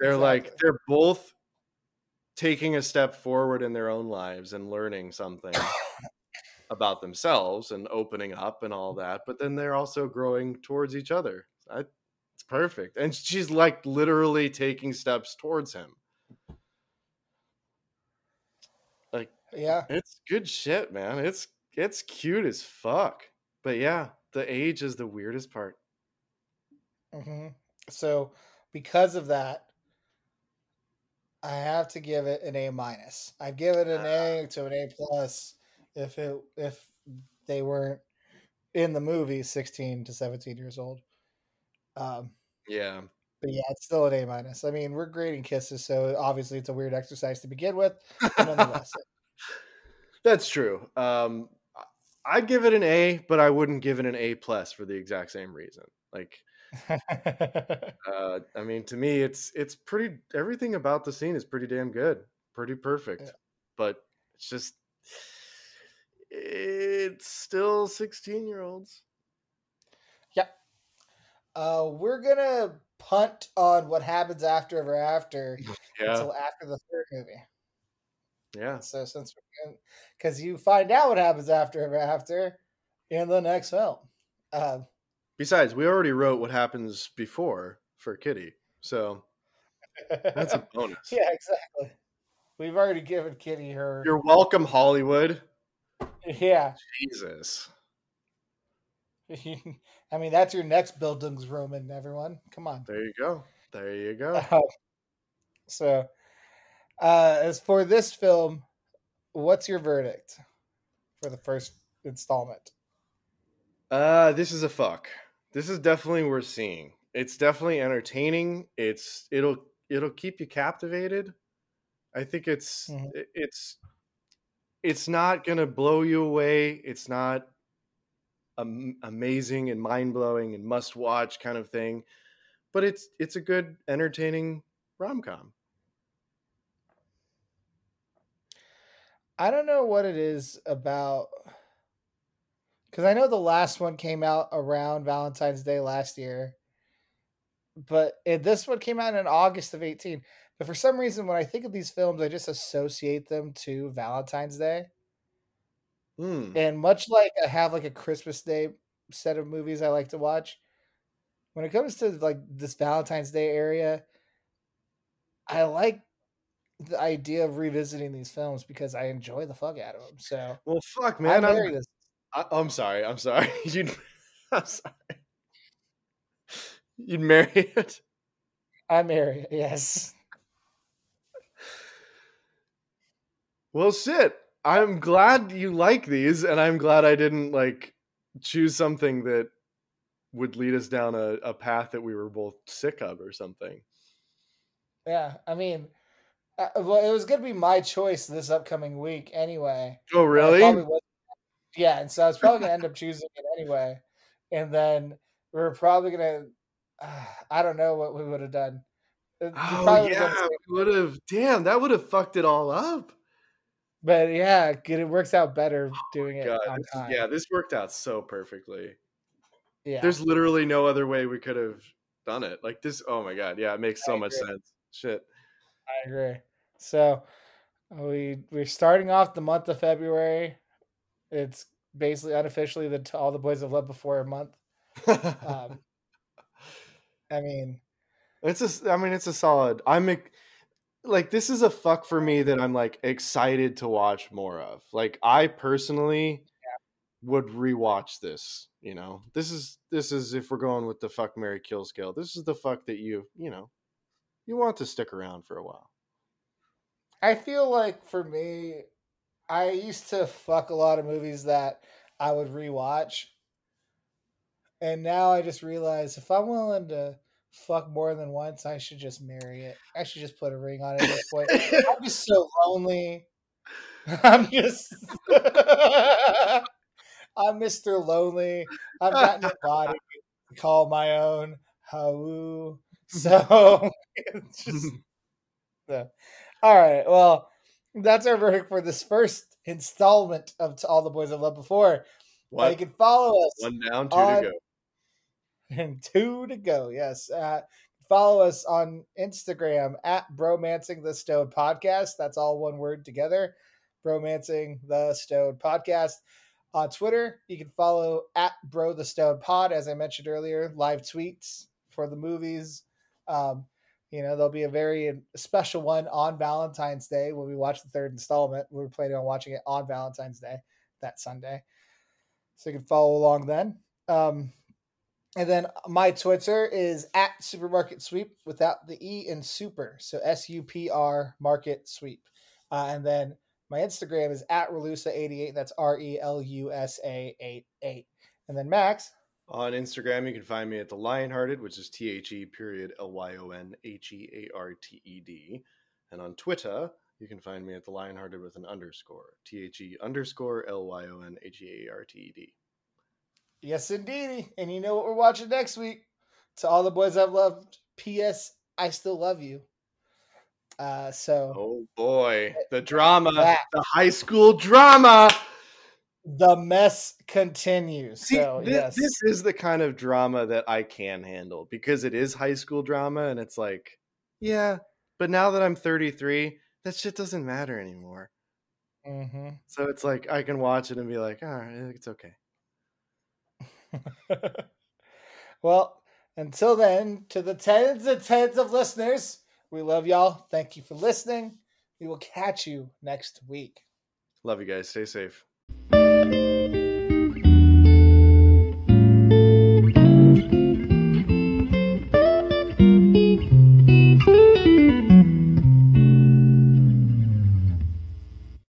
they're like they're both taking a step forward in their own lives and learning something about themselves and opening up and all that but then they're also growing towards each other. I, it's perfect. And she's like literally taking steps towards him. Like Yeah, it's good shit man. It's it's cute as fuck. But yeah the age is the weirdest part hmm So because of that, I have to give it an A minus. I'd give it an A to an A plus if it if they weren't in the movie sixteen to seventeen years old. Um, yeah but yeah, it's still an A minus. I mean, we're grading kisses, so obviously it's a weird exercise to begin with. But nonetheless, That's true. Um, I'd give it an A, but I wouldn't give it an A plus for the exact same reason. Like, uh, I mean, to me, it's it's pretty. Everything about the scene is pretty damn good, pretty perfect. Yeah. But it's just, it's still sixteen year olds. uh, we're gonna punt on what happens after ever after Yeah, until after the third movie. Yeah. So since because you find out what happens after ever after in the next film. Um, Besides, we already wrote what happens before for Kitty, so that's a bonus. yeah, exactly. We've already given Kitty her. You're welcome, Hollywood. yeah, Jesus. I mean that's your next Bildungsroman, everyone. Come on. There you go. There you go. Um, so, uh, as for this film, what's your verdict for the first installment? Uh, this is a fuck. This is definitely worth seeing. It's definitely entertaining. It's it'll it'll keep you captivated. I think it's Mhm. it's it's not gonna blow you away. It's not am- amazing and mind blowing and must watch kind of thing, but it's it's a good entertaining rom com. I don't know what it is about because I know the last one came out around Valentine's Day last year, but it, this one came out in August of 18. But for some reason, when I think of these films, I just associate them to Valentine's Day. Hmm. And much like I have like a Christmas Day set of movies I like to watch, when it comes to like this Valentine's Day area, I like the idea of revisiting these films because I enjoy the fuck out of them. So Well, fuck, man, I'm, this. I, I'm sorry. I'm sorry. You'd. I'm sorry. You'd marry it. I marry it. Yes. Well, shit. I'm glad you like these, and I'm glad I didn't like choose something that would lead us down a, a path that we were both sick of or something. Yeah. I mean, uh, well, it was gonna be my choice this upcoming week anyway. Oh, really? yeah, and so I was probably gonna end up choosing it anyway. And then we are probably gonna. Uh, I don't know what we would have done. Uh, Oh, yeah. would have. Damn, that would have fucked it all up. But yeah, it works out better doing it God, on this yeah, this worked out so perfectly. yeah. There's literally no other way we could have done it. Like this. Oh my god. Yeah, it makes so much sense. Shit. I agree. So we we're starting off the month of February. It's basically unofficially the all the boys have loved before a month. Um, I mean, It's a. I mean, it's a solid. I'm like, this is a fuck for me that I'm like excited to watch more of. Like, I personally would rewatch this. You know, this is this is if we're going with the fuck Mary kill scale. This is the fuck that you you know you want to stick around for a while. I feel like for me, I used to fuck a lot of movies that I would rewatch. And now I just realize if I'm willing to fuck more than once, I should just marry it. I should just put a ring on it at this point. I'm just so lonely. I'm just I'm Mr. Lonely. I've got no body to call my own. How so it's just so. All right. Well, that's our verdict for this first installment of To All the Boys I've Loved Before. Uh, you can follow us. One down, two on- to go. and two to go. Yes. Uh, follow us on Instagram at Bromancing the Stone Podcast. That's all one word together. Bromancing the Stone Podcast. On Twitter, you can follow at Bro the Stone Pod. As I mentioned earlier, live tweets for the movies. Um, you know, there'll be a very special one on Valentine's Day when we watch the third installment. We're planning on watching it on Valentine's Day that Sunday. So you can follow along then. Um, and then my Twitter is at Supermarket Sweep without the E in super. So S U P R Market Sweep. Uh, and then my Instagram is at Relusa88. That's R E L U S A 8 8. And then Max, On Instagram, you can find me at the Lionhearted, which is T H E period L Y O N H E A R T E D. And on Twitter, you can find me at the Lionhearted with an underscore T H E underscore L Y O N H E A R T E D. yes, indeedy. And you know what we're watching next week? To all the boys I've loved, P.S. I still love you. Uh, so Oh boy, the drama, That- the high school drama. The mess continues. See, so thi- yes, this is the kind of drama that I can handle because it is high school drama, and it's like, yeah, but now that I'm 33, that shit doesn't matter anymore. hmm So it's like I can watch it and be like, all right, it's okay. well, until then, to the tens and tens of listeners, we love y'all. Thank you for listening. We will catch you next week. Love you guys. Stay safe.